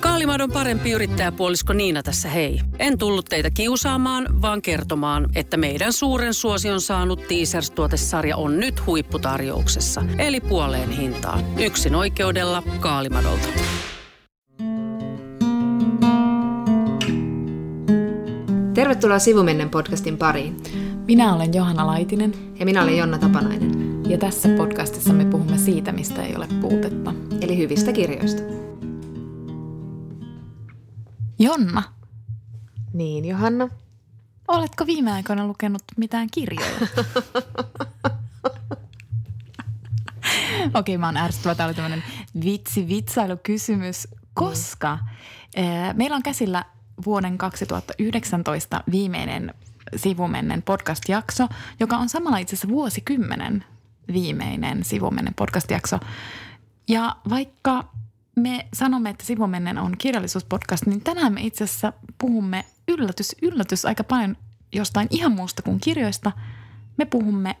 Kaalimadon parempi yrittäjäpuolisko Niina tässä hei. En tullut teitä kiusaamaan, vaan kertomaan, että meidän suuren suosion saanut Teasers-tuotesarja on nyt huipputarjouksessa. Eli puoleen hintaan. Yksin oikeudella Kaalimadolta. Tervetuloa Sivumennen podcastin pariin. Minä olen Johanna Laitinen. Ja minä olen Jonna Tapanainen. Ja tässä podcastissa me puhumme siitä, mistä ei ole puutetta. Eli hyvistä kirjoista. Jonna. Niin, Johanna. Oletko viime aikoina lukenut mitään kirjoja? Okei, okay, mä oon ärsyttävä. Tämä oli tämmöinen vitsi-vitsailukysymys, koska mm. meillä on käsillä vuoden 2019 viimeinen sivumennen podcast-jakso, joka on samalla itse asiassa vuosikymmenen viimeinen sivumennen podcast-jakso. Ja vaikka me sanomme, että sivumennen on kirjallisuuspodcast, niin tänään me itse asiassa puhumme yllätys, yllätys aika paljon jostain ihan muusta kuin kirjoista. Me puhumme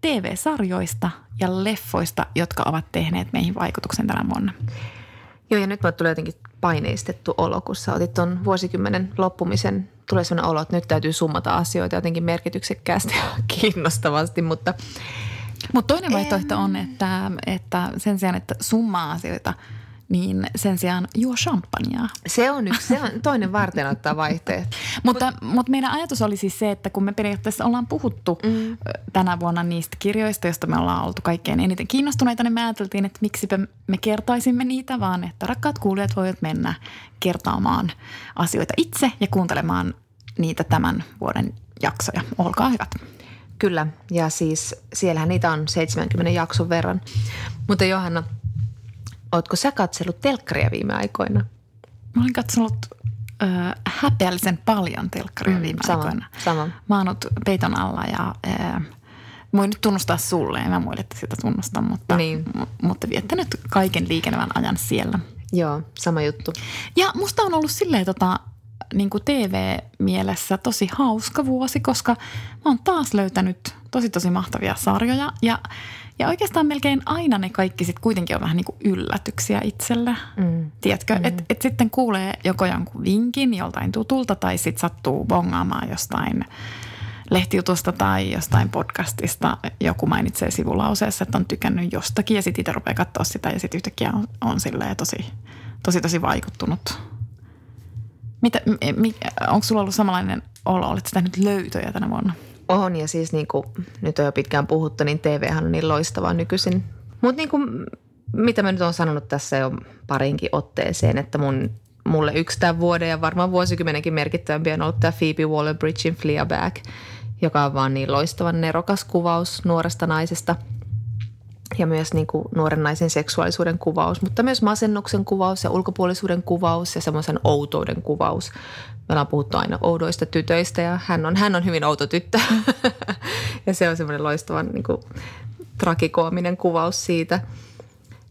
TV-sarjoista ja leffoista, jotka ovat tehneet meihin vaikutuksen tänä vuonna. Joo, ja nyt mulle tulee jotenkin paineistettu olo, kun sä otit tuon vuosikymmenen loppumisen. Tulee sellainen olo, että nyt täytyy summata asioita jotenkin merkityksekkäästi ja kiinnostavasti, mutta – mutta toinen vaihtoehto on, että, että sen sijaan, että summaa asioita, niin sen sijaan juo champagnea. Se on yksi, se on toinen varten ottaa vaihtoehto. mutta, Mut, mutta meidän ajatus oli siis se, että kun me periaatteessa ollaan puhuttu mm. tänä vuonna niistä kirjoista, joista me ollaan oltu kaikkein eniten kiinnostuneita, niin me ajateltiin, että miksi me kertaisimme niitä, vaan että rakkaat kuulijat voivat mennä kertaamaan asioita itse ja kuuntelemaan niitä tämän vuoden jaksoja. Olkaa hyvät. Kyllä, ja siis siellähän niitä on 70 jakson verran. Mutta Johanna, ootko sä katsellut telkkaria viime aikoina? Mä olen katsellut äh, häpeällisen paljon telkkaria mm, viime sama, aikoina. Sama. Mä oon ollut peiton alla ja äh, voin nyt tunnustaa sulle, en mä muille että sitä tunnusta, mutta, niin. m- mutta viettänyt kaiken liikenevän ajan siellä. Joo, sama juttu. Ja musta on ollut silleen tota, niin kuin TV-mielessä tosi hauska vuosi, koska mä oon taas löytänyt tosi tosi mahtavia sarjoja ja, ja oikeastaan melkein aina ne kaikki sitten kuitenkin on vähän niin kuin yllätyksiä itselle. Mm. Tiedätkö, mm. että et sitten kuulee joko jonkun vinkin joltain tutulta tai sitten sattuu bongaamaan jostain lehtijutusta tai jostain podcastista. Joku mainitsee sivulauseessa, että on tykännyt jostakin ja sitten itse rupeaa katsoa sitä ja sitten yhtäkkiä on, on tosi, tosi, tosi vaikuttunut – mitä, mi, onko sulla ollut samanlainen olo? Oletko tehnyt löytöjä tänä vuonna? On ja siis niin kuin, nyt on jo pitkään puhuttu, niin TV on niin loistavaa nykyisin. Mutta niin kuin, mitä mä nyt olen sanonut tässä jo parinkin otteeseen, että mun, mulle yksi tämän vuoden ja varmaan vuosikymmenenkin merkittävämpi on ollut tämä Phoebe Waller-Bridgein Fleabag, joka on vaan niin loistavan nerokas kuvaus nuoresta naisesta – ja myös niin kuin nuoren naisen seksuaalisuuden kuvaus, mutta myös masennuksen kuvaus ja ulkopuolisuuden kuvaus ja semmoisen outouden kuvaus. Me ollaan puhuttu aina oudoista tytöistä ja hän on, hän on hyvin outo tyttö. ja se on semmoinen loistavan niin kuin, trakikoominen kuvaus siitä.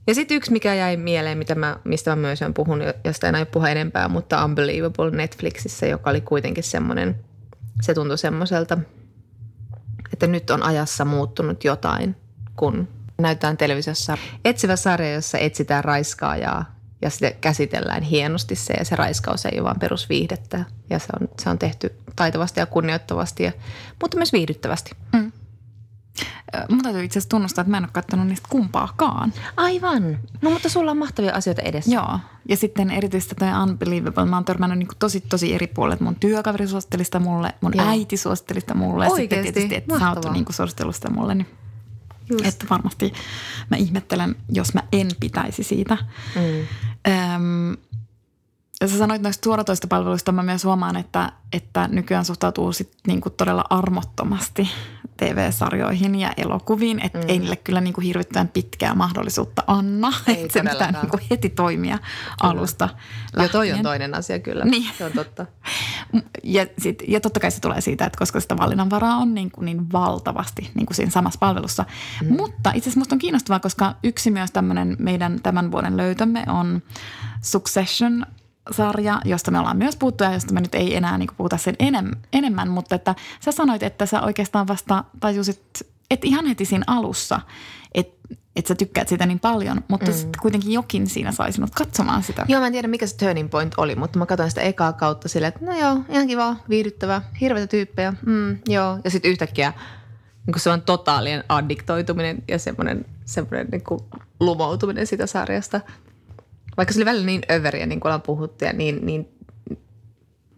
Ja sitten yksi, mikä jäi mieleen, mitä mä, mistä mä myös olen puhunut, josta en aio puhua enempää, mutta Unbelievable Netflixissä, joka oli kuitenkin semmoinen, se tuntui semmoiselta, että nyt on ajassa muuttunut jotain, kun näytetään televisiossa etsivä sarja, jossa etsitään raiskaajaa ja sitten käsitellään hienosti se ja se raiskaus ei ole vain perusviihdettä ja se on, se on tehty taitavasti ja kunnioittavasti, ja, mutta myös viihdyttävästi. Mm. Mun täytyy itse asiassa tunnustaa, että mä en ole katsonut niistä kumpaakaan. Aivan. No mutta sulla on mahtavia asioita edessä. Joo. Ja sitten erityisesti toi Unbelievable. Mä oon törmännyt niin tosi, tosi eri puolet. Mun työkaveri suositteli sitä mulle, mun Joo. äiti suositteli sitä mulle. Oikeasti? Ja sitten tietysti, että Mahtavaa. sä oot niin suositellut sitä mulle. Niin Just. Että varmasti mä ihmettelen, jos mä en pitäisi siitä. Mm. Öm, ja sä sanoit noista suoratoista palveluista, mä myös huomaan, että, että nykyään suhtautuu sit niinku todella armottomasti TV-sarjoihin ja elokuviin, että mm. ei niille kyllä niinku hirvittävän pitkää mahdollisuutta anna. Että se pitää niinku heti toimia kyllä. alusta lähtien. Ja toi on toinen asia kyllä, niin. se on totta. ja, sit, ja totta kai se tulee siitä, että koska sitä valinnanvaraa on niin, kuin niin valtavasti niin kuin siinä samassa palvelussa. Mm. Mutta itse asiassa musta on kiinnostavaa, koska yksi myös tämmöinen meidän tämän vuoden löytömme on Succession – sarja, josta me ollaan myös puhuttu ja josta me nyt ei enää niin puhuta sen enem, enemmän, mutta että sä sanoit, että sä oikeastaan vasta tajusit, että ihan heti siinä alussa, että että sä tykkäät sitä niin paljon, mutta mm. sitten kuitenkin jokin siinä sai sinut katsomaan sitä. Joo, mä en tiedä mikä se turning point oli, mutta mä katsoin sitä ekaa kautta silleen, että no joo, ihan kiva, viihdyttävä, hirveitä tyyppejä, mm, joo. Ja sitten yhtäkkiä niin se on totaalinen addiktoituminen ja semmoinen, semmoinen niin kuin lumoutuminen sitä sarjasta. Vaikka se oli välillä niin överiä, niin kuin ollaan puhuttu, ja niin, niin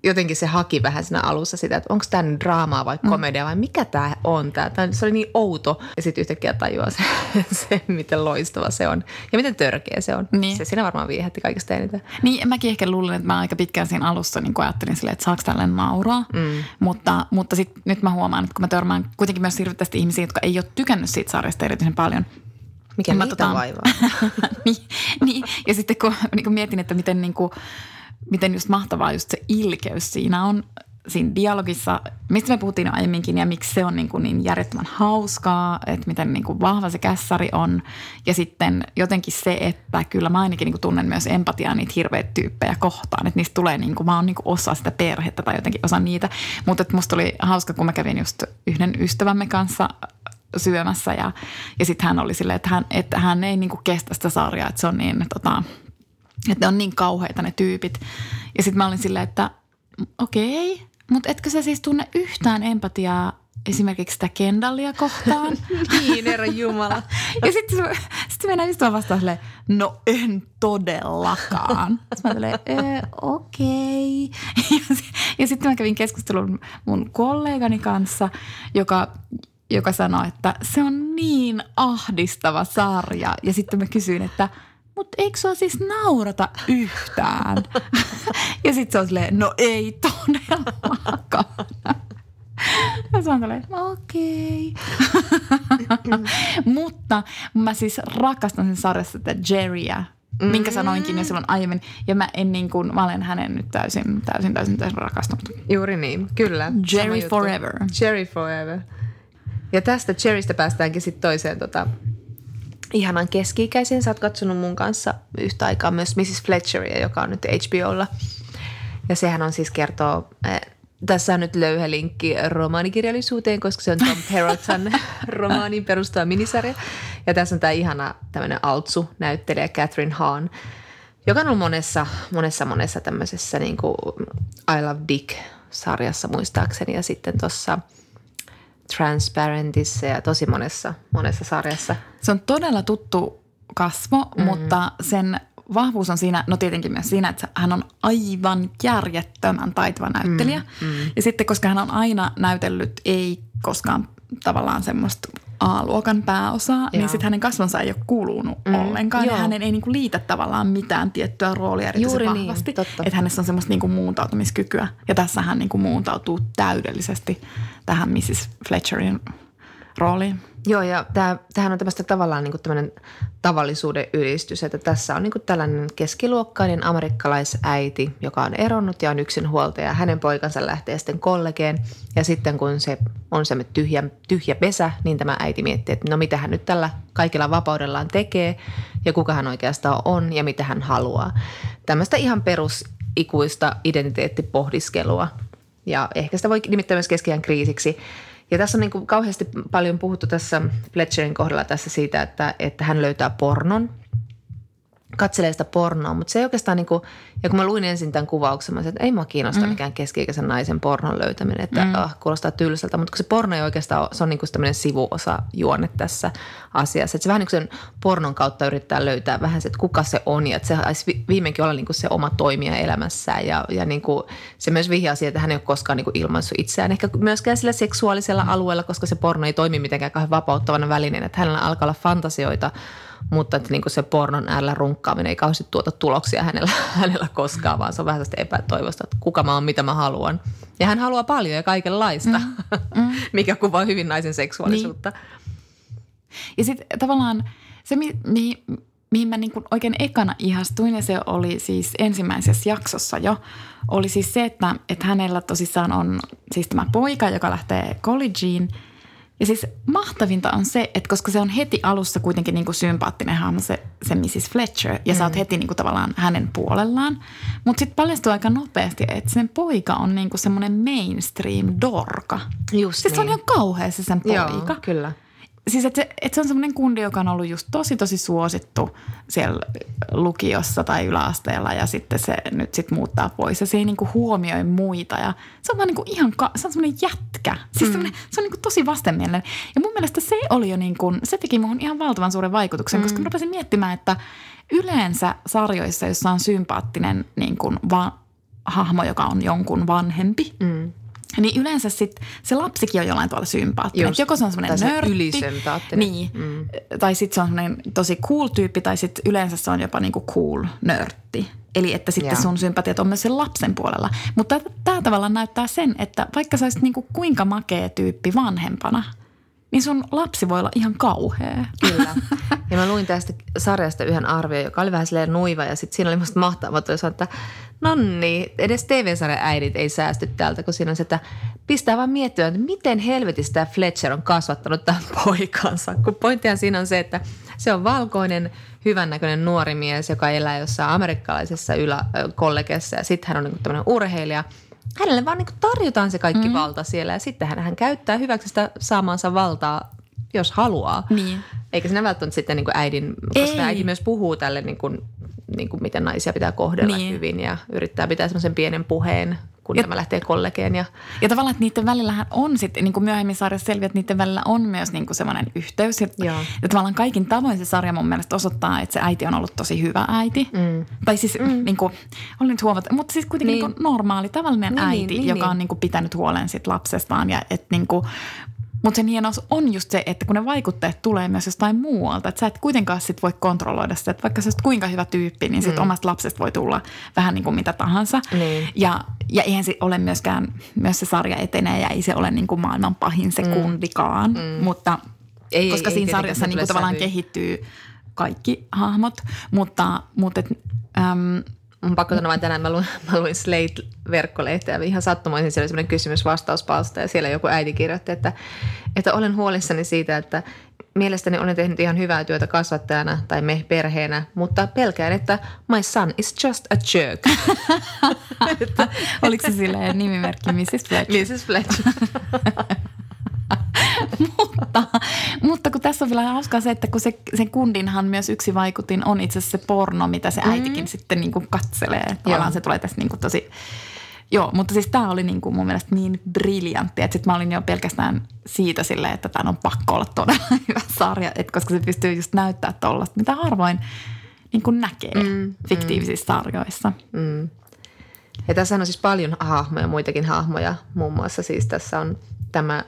jotenkin se haki vähän siinä alussa sitä, että onko tämä draamaa vai mm. komedia vai mikä tämä on. Tää. Tää, se oli niin outo ja sitten yhtäkkiä tajuaa se, se, miten loistava se on ja miten törkeä se on. Niin. Se siinä varmaan viehätti kaikista eniten. Niin, mäkin ehkä luulen, että mä aika pitkään siinä alussa niin ajattelin silleen, että saako tälle nauraa. Mm. Mutta, mutta sit, nyt mä huomaan, että kun mä törmään kuitenkin myös hirveästi ihmisiä, jotka ei ole tykännyt siitä sarjasta erityisen paljon – mikä niitä tota, vaivaa. niin, niin, ja sitten kun, niin kun mietin, että miten niin kuin, miten just mahtavaa just se ilkeys siinä on siinä dialogissa, mistä me puhuttiin aiemminkin ja miksi se on niin, kuin niin järjettömän hauskaa, että miten niin kuin vahva se kässari on. Ja sitten jotenkin se, että kyllä mä ainakin niin kuin tunnen myös empatiaa niitä hirveitä tyyppejä kohtaan. Että niistä tulee, niin kuin, mä oon niin kuin osa sitä perhettä tai jotenkin osa niitä. Mutta että musta oli hauska, kun mä kävin just yhden ystävämme kanssa syömässä ja, ja sitten hän oli silleen, että hän, että hän ei niin kuin kestä sitä sarjaa, että se on niin tota, että ne on niin kauheita ne tyypit. Ja sitten mä olin silleen, että okei, okay, mutta etkö sä siis tunne yhtään empatiaa esimerkiksi sitä Kendallia kohtaan? niin, herra Jumala. ja sitten sit mennään istumaan vastaan silleen, no en todellakaan. Sitten mä okei. Okay. ja, ja sitten mä kävin keskustelun mun kollegani kanssa, joka, joka sanoi, että se on niin ahdistava sarja. Ja sitten mä kysyin, että – mutta eikö sua siis naurata yhtään? ja sitten se on silleen, no ei todellakaan. Ja se on silleen, okei. Okay. Mutta mä siis rakastan sen sarjassa tätä Jerryä, mm. minkä sanoinkin jo silloin aiemmin. Ja mä en niin kuin, mä olen hänen nyt täysin, täysin, täysin, täysin rakastunut. Juuri niin, kyllä. Jerry forever. Jerry forever. Ja tästä Jerrystä päästäänkin sitten toiseen tota, ihanan keski-ikäisen. Sä oot katsonut mun kanssa yhtä aikaa myös Mrs. Fletcheria, joka on nyt HBOlla. Ja sehän on siis kertoo, äh, tässä on nyt löyhä linkki romaanikirjallisuuteen, koska se on Tom Perrottan romaanin perustuva minisarja. Ja tässä on tämä ihana tämmöinen Altsu-näyttelijä Catherine Hahn, joka on ollut monessa, monessa, monessa tämmöisessä niin kuin I Love Dick-sarjassa muistaakseni. Ja sitten tuossa – Transparentissa ja tosi monessa, monessa sarjassa. Se on todella tuttu kasvo, mm-hmm. mutta sen vahvuus on siinä, no tietenkin myös siinä, että hän on aivan järjettömän taitava näyttelijä. Mm-hmm. Ja sitten, koska hän on aina näytellyt, ei koskaan tavallaan semmoista A-luokan pääosaa, niin Joo. niin sitten hänen kasvonsa ei ole kuulunut mm, ollenkaan. Joo. Ja hänen ei niinku liitä tavallaan mitään tiettyä roolia erityisen Juuri niin, vahvasti. Niin, totta. Että hänessä on semmoista niinku muuntautumiskykyä. Ja tässä hän niinku muuntautuu täydellisesti tähän Mrs. Fletcherin rooliin. Joo, ja tämähän on tämmöistä tavallaan niin tämmöinen tavallisuuden ylistys, että tässä on niin tällainen keskiluokkainen amerikkalaisäiti, joka on eronnut ja on yksinhuoltaja. Hänen poikansa lähtee sitten kollegeen ja sitten kun se on se tyhjä, tyhjä pesä, niin tämä äiti miettii, että no mitä hän nyt tällä kaikilla vapaudellaan tekee ja kuka hän oikeastaan on ja mitä hän haluaa. Tämmöistä ihan perusikuista identiteettipohdiskelua ja ehkä sitä voi nimittää myös keskiään kriisiksi – ja tässä on niin kuin kauheasti paljon puhuttu tässä Fletcherin kohdalla tässä siitä, että, että hän löytää pornon katselee sitä pornoa, mutta se ei oikeastaan niin kuin, ja kun mä luin ensin tämän kuvauksen, mä sanoin, että ei mua kiinnosta mm. mikään keski-ikäisen naisen pornon löytäminen, että mm. ah, kuulostaa tylsältä, mutta kun se porno ei oikeastaan, se on niin kuin tämmöinen sivuosa juonne tässä asiassa, että se vähän niin kuin sen pornon kautta yrittää löytää vähän se, että kuka se on ja että se saisi viimeinkin olla niin kuin se oma toimija elämässään ja, ja niin kuin se myös vihjaa siihen, että hän ei ole koskaan niin kuin ilmaissut itseään, ehkä myöskään sillä seksuaalisella mm. alueella, koska se porno ei toimi mitenkään kauhean vapauttavana välineen, että hänellä alkaa olla fantasioita mutta että niin kuin se pornon äärellä runkkaaminen ei kauheasti tuota tuloksia hänellä, hänellä koskaan, vaan se on vähän sitä epätoivosta, että kuka mä oon, mitä mä haluan. Ja hän haluaa paljon ja kaikenlaista, mm. Mm. mikä kuvaa hyvin naisen seksuaalisuutta. Niin. Ja sitten tavallaan se, mi- mi- mihin mä niin kuin oikein ekana ihastuin, ja se oli siis ensimmäisessä jaksossa jo, oli siis se, että, että hänellä tosissaan on siis tämä poika, joka lähtee collegeen – ja siis mahtavinta on se, että koska se on heti alussa kuitenkin niin kuin sympaattinen hahmo se, se Mrs. Fletcher ja mm. sä oot mm. heti niin kuin tavallaan hänen puolellaan. Mutta sitten paljastuu aika nopeasti, että sen poika on niin kuin semmoinen mainstream dorka. Just siis niin. se on niin. ihan kauhea se sen poika. Joo, kyllä. Siis että se, että se on semmoinen kundi, joka on ollut just tosi tosi suosittu siellä lukiossa tai yläasteella ja sitten se nyt sitten muuttaa pois ja se ei niinku huomioi muita ja se on vaan niinku ihan, ka- se on semmoinen jätkä. Siis mm. se on niinku tosi vastenmielinen ja mun mielestä se oli jo niinku, se teki muhun ihan valtavan suuren vaikutuksen, mm. koska mä rupesin miettimään, että yleensä sarjoissa, jossa on sympaattinen niin kuin va- hahmo, joka on jonkun vanhempi, mm niin yleensä sit se lapsikin on jollain tavalla sympaattinen. Just, joko se on semmoinen nörtti. Niin. Mm. Tai sitten se on semmoinen tosi cool tyyppi tai sitten yleensä se on jopa niinku cool nörtti. Eli että sitten yeah. sun sympatiat on myös sen lapsen puolella. Mutta tämä tavallaan näyttää sen, että vaikka sä olisit niinku kuinka makea tyyppi vanhempana, niin sun lapsi voi olla ihan kauhea. Kyllä. Ja mä luin tästä sarjasta yhden arvion, joka oli vähän silleen nuiva ja sitten siinä oli musta mahtavaa, että no niin, edes TV-sarjan äidit ei säästy täältä, kun siinä on se, että pistää vaan miettiä, että miten helvetistä Fletcher on kasvattanut tämän poikansa. Kun pointtihan siinä on se, että se on valkoinen, hyvännäköinen nuori mies, joka elää jossain amerikkalaisessa yläkollegessa ja sitten hän on niin tämmöinen urheilija. Hänelle vaan niin tarjotaan se kaikki mm. valta siellä ja sitten hän, hän käyttää hyväksi sitä saamansa valtaa, jos haluaa. Niin. Eikä siinä välttämättä sitten niin äidin, koska Ei. äiti myös puhuu tälle niin kuin niin kuin miten naisia pitää kohdella niin. hyvin ja yrittää pitää semmoisen pienen puheen, kun ja, tämä lähtee kollegeen. Ja, ja tavallaan, että niiden välillähän on sitten, niin kuin myöhemmin sarjassa selviää, että niiden välillä on myös niin kuin semmoinen yhteys. Ja, ja tavallaan kaikin tavoin se sarja mun mielestä osoittaa, että se äiti on ollut tosi hyvä äiti. Mm. Tai siis mm. niin kuin, olen nyt huomata, mutta siis kuitenkin niin. Niin kuin normaali, tavallinen niin, äiti, niin, joka niin. on niin kuin pitänyt huolen sit lapsestaan. Ja että niin kuin, mutta sen hienous on just se, että kun ne vaikutteet tulee myös jostain muualta, että sä et kuitenkaan sit voi kontrolloida sitä, että vaikka sä kuinka hyvä tyyppi, niin sit mm. omasta lapsesta voi tulla vähän niin kuin mitä tahansa. Niin. Ja, ja eihän se ole myöskään, myös se sarja etenee ja ei se ole niin kuin maailman pahin se mm. mm. mutta ei, koska ei, siinä ei, sarjassa niin kuin tavallaan kehittyy kaikki hahmot, mutta, mutta et, äm, Mun pakko sanoa, että tänään mä luin, mä luin Slate-verkkolehteä ja ihan sattumoisin siellä oli sellainen kysymys-vastauspalsta ja siellä joku äiti kirjoitti, että, että olen huolissani siitä, että mielestäni olen tehnyt ihan hyvää työtä kasvattajana tai me perheenä, mutta pelkään, että my son is just a jerk. Oliko se silleen nimimerkki Mrs. Fletcher? Mrs. Fletcher. mutta, mutta kun tässä on vielä hauskaa se, että kun se, sen kundinhan myös yksi vaikutin on itse asiassa se porno, mitä se äitikin mm. sitten niin kuin katselee. Tavallaan se tulee tässä niin kuin tosi... Joo, mutta siis tämä oli niin kuin mun mielestä niin briljantti, että sitten mä olin jo pelkästään siitä silleen, että tämä on pakko olla todella hyvä sarja, että koska se pystyy just näyttää tuollaista, mitä harvoin niin kuin näkee mm, fiktiivisissä mm. sarjoissa. Mm. Ja tässä on siis paljon hahmoja, muitakin hahmoja. Muun muassa siis tässä on tämä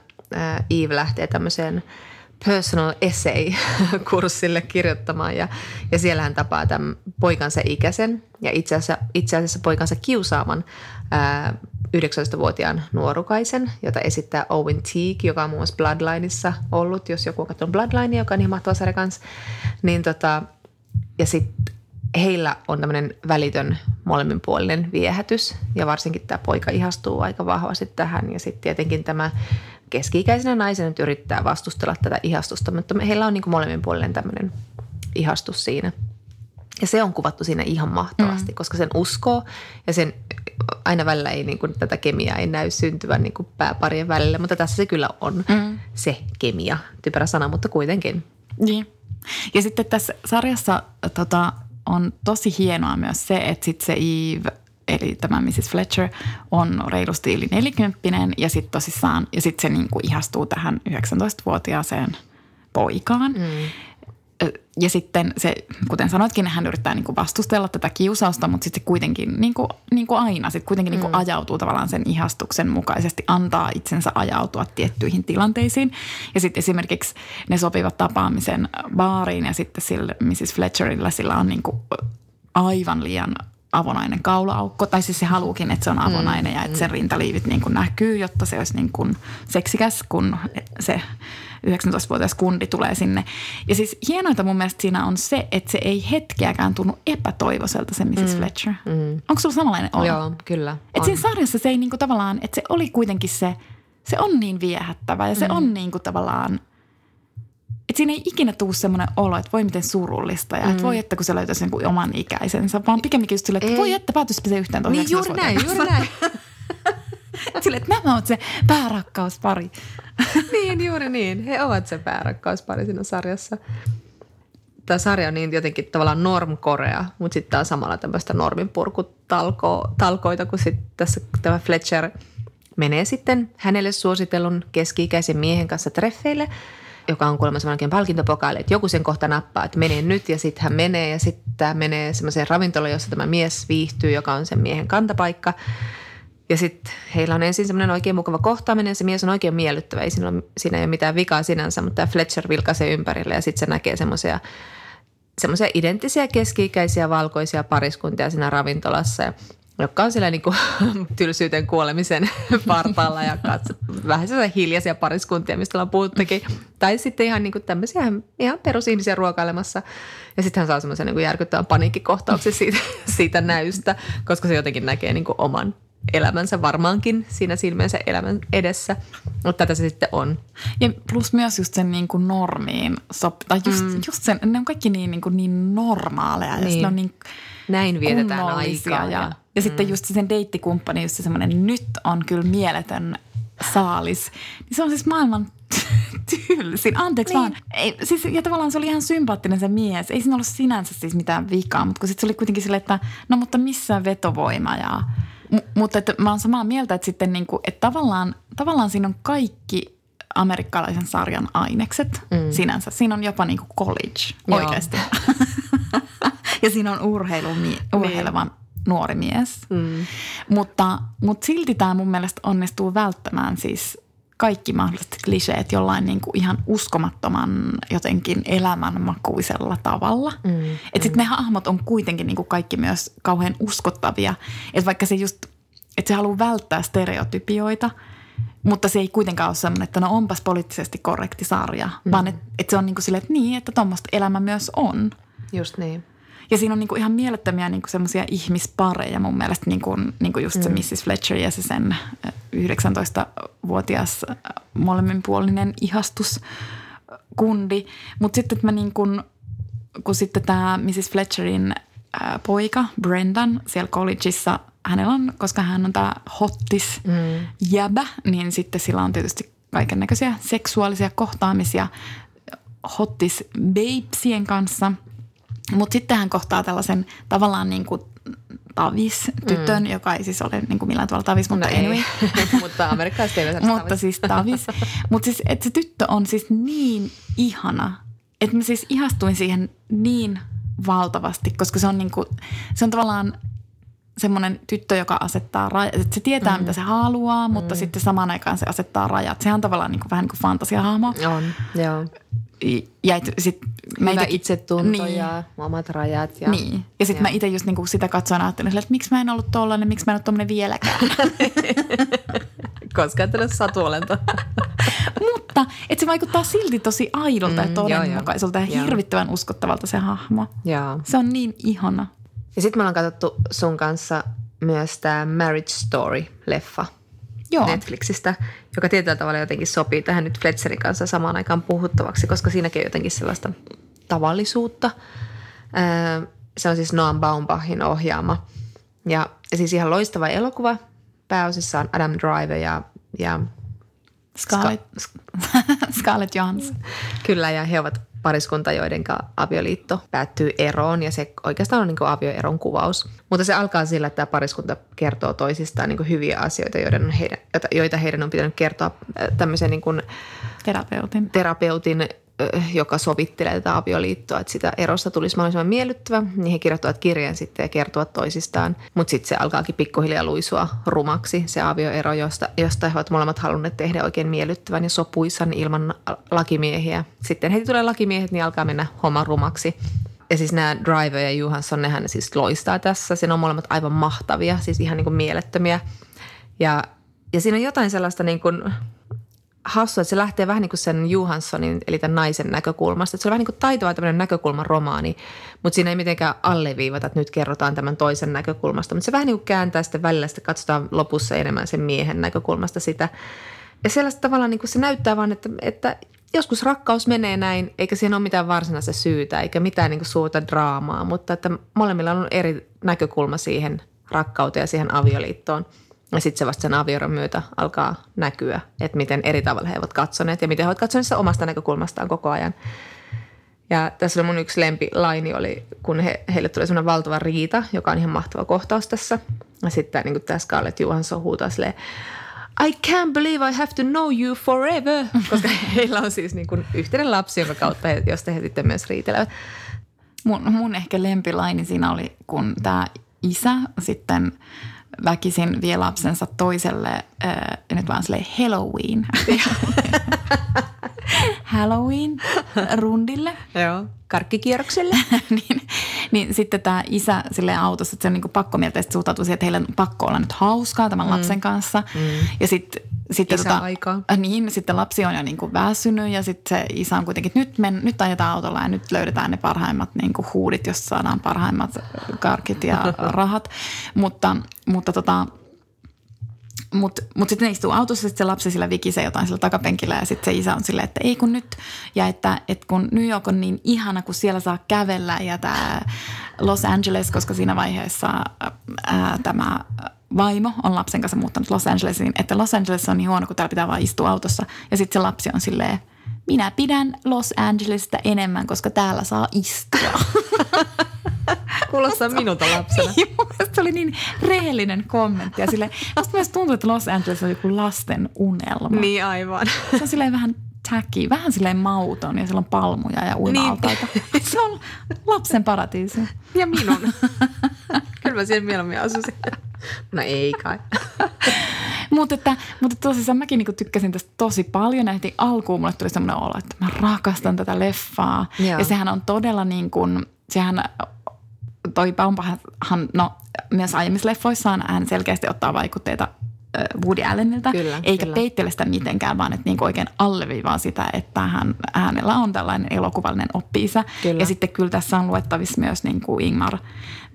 Eve lähtee tämmöiseen personal essay-kurssille kirjoittamaan ja, ja siellä hän tapaa tämän poikansa ikäisen ja itse asiassa, itse asiassa poikansa kiusaaman ää, 19-vuotiaan nuorukaisen, jota esittää Owen Teague, joka on muun muassa Bloodlineissa ollut, jos joku on katsonut Bloodline, joka on ihan mahtava sarja kanssa. Niin tota, ja sitten heillä on tämmöinen välitön molemminpuolinen viehätys ja varsinkin tämä poika ihastuu aika vahvasti tähän ja sitten tietenkin tämä keski-ikäisenä naisena nyt yrittää vastustella tätä ihastusta, mutta heillä on niin molemminpuolinen tämmöinen ihastus siinä. Ja se on kuvattu siinä ihan mahtavasti, mm. koska sen uskoo ja sen aina välillä ei niin kuin, tätä kemiaa ei näy syntyvän niin kuin pääparien välillä, mutta tässä se kyllä on mm. se kemia, typerä sana, mutta kuitenkin. Niin. Ja sitten tässä sarjassa tota, on tosi hienoa myös se, että sit se Eve – eli tämä Mrs. Fletcher on reilusti yli nelikymppinen ja sitten tosissaan, ja sitten se niinku ihastuu tähän 19-vuotiaaseen poikaan. Mm. Ja sitten se, kuten sanoitkin, hän yrittää niinku vastustella tätä kiusausta, mutta sitten se kuitenkin niin kuin, niin kuin aina sit kuitenkin niinku mm. ajautuu tavallaan sen ihastuksen mukaisesti, antaa itsensä ajautua tiettyihin tilanteisiin. Ja sitten esimerkiksi ne sopivat tapaamisen baariin ja sitten sillä Mrs. Fletcherillä sillä on niinku aivan liian avonainen kaulaaukko. Tai siis se haluukin, että se on avonainen mm, ja että sen rintaliivit niin kuin näkyy, jotta se olisi niin kuin seksikäs, kun se 19-vuotias kundi tulee sinne. Ja siis hienointa mun mielestä siinä on se, että se ei hetkeäkään tunnu epätoivoiselta se Mrs. Mm, Fletcher. Mm. Onko sulla samanlainen olo? Joo, kyllä. Että siinä sarjassa se ei niin kuin tavallaan, että se oli kuitenkin se, se on niin viehättävä ja se mm. on niin kuin tavallaan – että siinä ei ikinä tule semmoinen olo, että voi miten surullista ja mm. että voi että kun se löytäisi jonkun oman ikäisensä, vaan pikemminkin just silleen, että ei. voi että päätyisipä se yhtään Niin juuri näin, juuri näin. Sille, että nämä on se päärakaus pari. niin, juuri niin. He ovat se päärakkauspari siinä sarjassa. Tämä sarja on niin jotenkin tavallaan normkorea, mutta sitten tämä on samalla tämmöistä norminpurkutalkoita, kun sitten tässä tämä Fletcher menee sitten hänelle suositellun keski-ikäisen miehen kanssa treffeille – joka on kuulemma semmoinen palkintopokaali, että joku sen kohta nappaa, että menee nyt ja sitten hän menee ja sitten tämä menee semmoiseen ravintolaan, jossa tämä mies viihtyy, joka on sen miehen kantapaikka. Ja sitten heillä on ensin semmoinen oikein mukava kohtaaminen se mies on oikein miellyttävä. Ei siinä, ole, siinä ei ole mitään vikaa sinänsä, mutta tämä Fletcher vilkaisee ympärille ja sitten se näkee semmoisia semmoisia identtisiä keski-ikäisiä valkoisia pariskuntia siinä ravintolassa. Ja jotka on siellä niin kuin tylsyyten kuolemisen partaalla ja katso, vähän sellaisia hiljaisia pariskuntia, mistä ollaan puhuttukin. Tai sitten ihan niin kuin tämmöisiä ihan perusihmisiä ruokailemassa. Ja sitten hän saa semmoisen niin järkyttävän paniikkikohtauksen siitä, siitä näystä, koska se jotenkin näkee niin kuin oman elämänsä varmaankin siinä silmeensä elämän edessä, mutta tätä se sitten on. Ja plus myös just sen niin kuin normiin, sop, tai just, mm. just sen, ne on kaikki niin, niin, kuin niin normaaleja niin. ja ne on niin Näin vietetään aikaa. Ja, ja, ja mm. sitten just sen deittikumppani, just se semmoinen, nyt on kyllä mieletön saalis. Niin se on siis maailman tylsin. Anteeksi niin. vaan. Ei, siis, ja tavallaan se oli ihan sympaattinen se mies. Ei siinä ollut sinänsä siis mitään vikaa, mutta kun sitten se oli kuitenkin silleen, että no mutta missä vetovoima ja – M- mutta että mä oon samaa mieltä, että sitten niin kuin, että tavallaan, tavallaan siinä on kaikki amerikkalaisen sarjan ainekset mm. sinänsä. Siinä on jopa niin kuin college Joo. oikeasti. ja siinä on urheilu, urheileva niin. Nuori mies. Mm. Mutta, mutta silti tämä mun mielestä onnistuu välttämään siis kaikki mahdolliset kliseet jollain niin kuin ihan uskomattoman jotenkin elämänmakuisella tavalla. Mm, että sitten mm. ne hahmot on kuitenkin niin kuin kaikki myös kauhean uskottavia. Että vaikka se just, että se haluaa välttää stereotypioita, mutta se ei kuitenkaan ole sellainen, että no onpas poliittisesti korrekti sarja, mm. vaan että, että se on niin kuin silleen, että niin, että tuommoista elämä myös on. Just niin. Ja siinä on niinku ihan mielettömiä niinku semmoisia ihmispareja mun mielestä, niinku, niinku just se mm. Mrs. Fletcher ja se sen 19-vuotias molemminpuolinen ihastuskundi. Mutta sitten mä niinku, kun sitten tämä Mrs. Fletcherin ää, poika Brendan siellä collegeissa, hänellä on, koska hän on tämä hottis mm. jäbä, niin sitten sillä on tietysti kaiken näköisiä seksuaalisia kohtaamisia hottis babesien kanssa – mutta sitten hän kohtaa tällaisen tavallaan niin kuin tavis-tytön, mm. joka ei siis ole niin kuin millään tavalla tavis, mutta no anyway. mutta amerikkalaiset eivät Mutta siis tavis. mutta siis, että se tyttö on siis niin ihana, että mä siis ihastuin siihen niin valtavasti, koska se on, niin kuin, se on tavallaan semmoinen tyttö, joka asettaa rajat. Että se tietää, mm. mitä se haluaa, mutta mm. sitten samaan aikaan se asettaa rajat. Sehän on tavallaan niin kuin, vähän niin kuin fantasiahahmo. On, joo. Ja sit mä Hyvä ite, itsetunto niin. ja omat rajat. Ja, niin. Ja sitten mä itse just niinku sitä katsoin ajattelin, että miksi mä en ollut tollainen, miksi mä en ole tommonen vieläkään. Koska et ole satuolento. Mutta että se vaikuttaa silti tosi aidolta mm, ja todenmukaiselta ja hirvittävän uskottavalta se hahmo. Joo. Se on niin ihana. Ja sitten me ollaan katsottu sun kanssa myös tämä Marriage Story-leffa – Joo. Netflixistä, joka tietyllä tavalla jotenkin sopii tähän nyt Fletcherin kanssa samaan aikaan puhuttavaksi, koska siinäkin on jotenkin sellaista tavallisuutta. Se on siis Noam Baumbachin ohjaama. Ja, ja siis ihan loistava elokuva. Pääosissa on Adam Driver ja, ja Scarlett, Scarlett Johansson. Kyllä, ja he ovat pariskunta, joiden avioliitto päättyy eroon ja se oikeastaan on niin kuin avioeron kuvaus. Mutta se alkaa sillä, että tämä pariskunta kertoo toisistaan niin kuin hyviä asioita, joiden on heidän, joita heidän on pitänyt kertoa äh, tämmöisen niin kuin terapeutin. terapeutin joka sovittelee tätä avioliittoa, että sitä erosta tulisi mahdollisimman miellyttävä, niin he kirjoittavat kirjeen sitten ja kertovat toisistaan. Mutta sitten se alkaakin pikkuhiljaa luisua rumaksi, se avioero, josta, josta he ovat molemmat halunneet tehdä oikein miellyttävän ja sopuisan ilman lakimiehiä. Sitten heti tulee lakimiehet, niin alkaa mennä homma rumaksi. Ja siis nämä Driver ja Johansson, nehän siis loistaa tässä. Siinä on molemmat aivan mahtavia, siis ihan niin kuin mielettömiä. Ja, ja siinä on jotain sellaista niin kuin hassua, että se lähtee vähän niin kuin sen Johanssonin, eli tämän naisen näkökulmasta. Että se on vähän niin kuin taitava tämmöinen näkökulman romaani, mutta siinä ei mitenkään alleviivata, että nyt kerrotaan tämän toisen näkökulmasta. Mutta se vähän niin kuin kääntää sitten välillä, sitten katsotaan lopussa enemmän sen miehen näkökulmasta sitä. Ja sellaista tavalla niin kuin se näyttää vaan, että, että joskus rakkaus menee näin, eikä siinä ole mitään varsinaista syytä, eikä mitään niin kuin suurta draamaa, mutta että molemmilla on eri näkökulma siihen rakkauteen ja siihen avioliittoon. Ja sitten se vasta sen avioron myötä alkaa näkyä, että miten eri tavalla he ovat katsoneet ja miten he ovat katsoneet sitä omasta näkökulmastaan koko ajan. Ja tässä oli mun yksi lempilaini oli, kun he, heille tuli semmoinen valtava riita, joka on ihan mahtava kohtaus tässä. Ja sitten niin kuin tämä Scarlett Johansson huutaa silleen, I can't believe I have to know you forever, koska heillä on siis niin kuin yhteinen lapsi, jonka kautta he, josta he sitten myös riitelevät. Mun, mun ehkä lempilaini siinä oli, kun tämä isä sitten väkisin vie lapsensa toiselle, äh, nyt vaan silleen Halloween. Halloween rundille. Joo, karkkikierrokselle. niin, niin sitten tämä isä sille autossa, että se on niin pakkomielteisesti suhtautuu siihen, että heillä on pakko olla nyt hauskaa tämän mm. lapsen kanssa. Mm. Ja sitten sitten tota, aikaa. Niin, sitten lapsi on jo niin kuin väsynyt ja sitten se isä on kuitenkin, että nyt, men, nyt ajetaan autolla ja nyt löydetään ne parhaimmat niin kuin huudit, jos saadaan parhaimmat karkit ja rahat. mutta, mutta tota, mutta mut sitten ne istuu autossa, sitten se lapsi sillä vikisee jotain sillä takapenkillä ja sitten se isä on silleen, että ei kun nyt. Ja että, että kun New York on niin ihana, kun siellä saa kävellä ja tämä Los Angeles, koska siinä vaiheessa ää, tämä vaimo on lapsen kanssa muuttanut Los Angelesiin, että Los Angeles on niin huono, kun täällä pitää vaan istua autossa. Ja sitten se lapsi on silleen, minä pidän Los Angelesista enemmän, koska täällä saa istua. Kuulostaa minulta lapsena. Niin, se oli niin rehellinen kommentti. Ja sille, musta myös tuntuu, että Los Angeles on joku lasten unelma. Niin aivan. Se on silleen vähän tacky, vähän silleen mauton ja siellä on palmuja ja uima-altaita. Niin. Se on lapsen paratiisi. Ja minun. Kyllä mä siellä mieluummin asuisin. No ei kai. mutta, että, mutta tosissaan mäkin niinku tykkäsin tästä tosi paljon. Ja heti alkuun mulle tuli semmoinen olo, että mä rakastan tätä leffaa. Joo. Ja sehän on todella niin kuin, sehän toi Baumbachhan, no myös aiemmissa leffoissaan hän selkeästi ottaa vaikutteita Woody Allenilta, kyllä, eikä kyllä. peittele sitä mitenkään, vaan että niin oikein alleviivaa sitä, että hän, hänellä on tällainen elokuvallinen oppiisa. Ja sitten kyllä tässä on luettavissa myös niin kuin Ingmar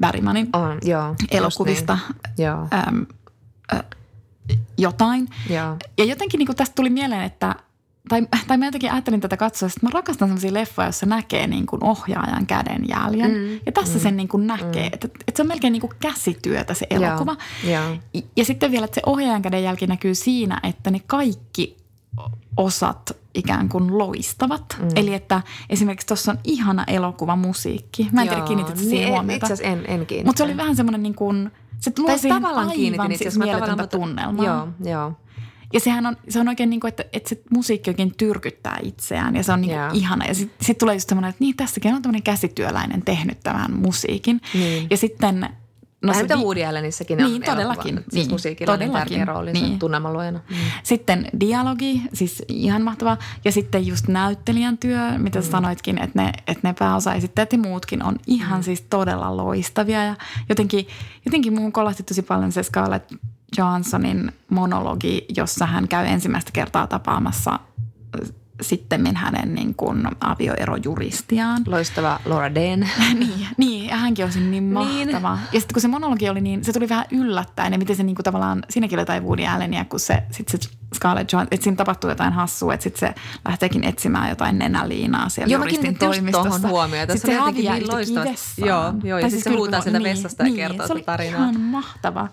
Bergmanin on, joo, elokuvista niin. joo. Äm, ä, jotain. Joo. Ja jotenkin niin kuin tästä tuli mieleen, että – tai, tai mä jotenkin ajattelin tätä katsoa, että mä rakastan sellaisia leffoja, joissa näkee niin kuin ohjaajan käden jäljen. Mm, ja tässä mm, sen niin kuin näkee, mm. että, että se on melkein niin kuin käsityötä se elokuva. Ja, ja. ja sitten vielä, että se ohjaajan käden jälki näkyy siinä, että ne kaikki osat ikään kuin loistavat. Mm. Eli että esimerkiksi tuossa on ihana elokuva musiikki. Mä en tiedä, kiinnitit siihen niin, huomiota. Itse en, en Mutta se oli vähän semmoinen niin kuin, se luo siihen aivan kiinnitin itse asiassa. tunnelmaa. Joo, joo. Ja sehän on, se on oikein niin kuin, että, että se musiikki oikein tyrkyttää itseään ja se on niin kuin ihana. Ja sitten sit tulee just semmoinen, että niin tässäkin on tämmöinen käsityöläinen tehnyt tämän musiikin. Niin. Ja sitten No Vähän mitä Woody Allenissäkin niin, on todellakin, elokuva, siis niin, musiikilla todellakin, on tärkeä rooli niin. tunnelmaluojana. Mm. Sitten dialogi, siis ihan mahtava. Ja sitten just näyttelijän työ, mitä mm. sanoitkin, että ne, että ne pääosaesittäjät ja muutkin on ihan mm. siis todella loistavia. Ja jotenkin, jotenkin muuhun kolahti tosi paljon se Scarlett Johanssonin monologi, jossa hän käy ensimmäistä kertaa tapaamassa sitten hänen niin kuin avioerojuristiaan. Loistava Laura Dane. niin, niin, ja hänkin on niin, niin mahtava. Ja sitten kun se monologi oli niin, se tuli vähän yllättäen ja miten se niin kuin tavallaan, siinäkin oli jotain Woody Allenia, kun se, sit se Scarlett Johansson, että siinä tapahtuu jotain hassua, että sitten se lähteekin etsimään jotain nenäliinaa siellä joo, juristin toimistossa. Joo, huomioon. Tässä se häviää niin loistavasti. Joo, joo, ja siis se huutaa sieltä niin, vessasta ja kertoo niin, tarinaa. Se oli ihan mahtava.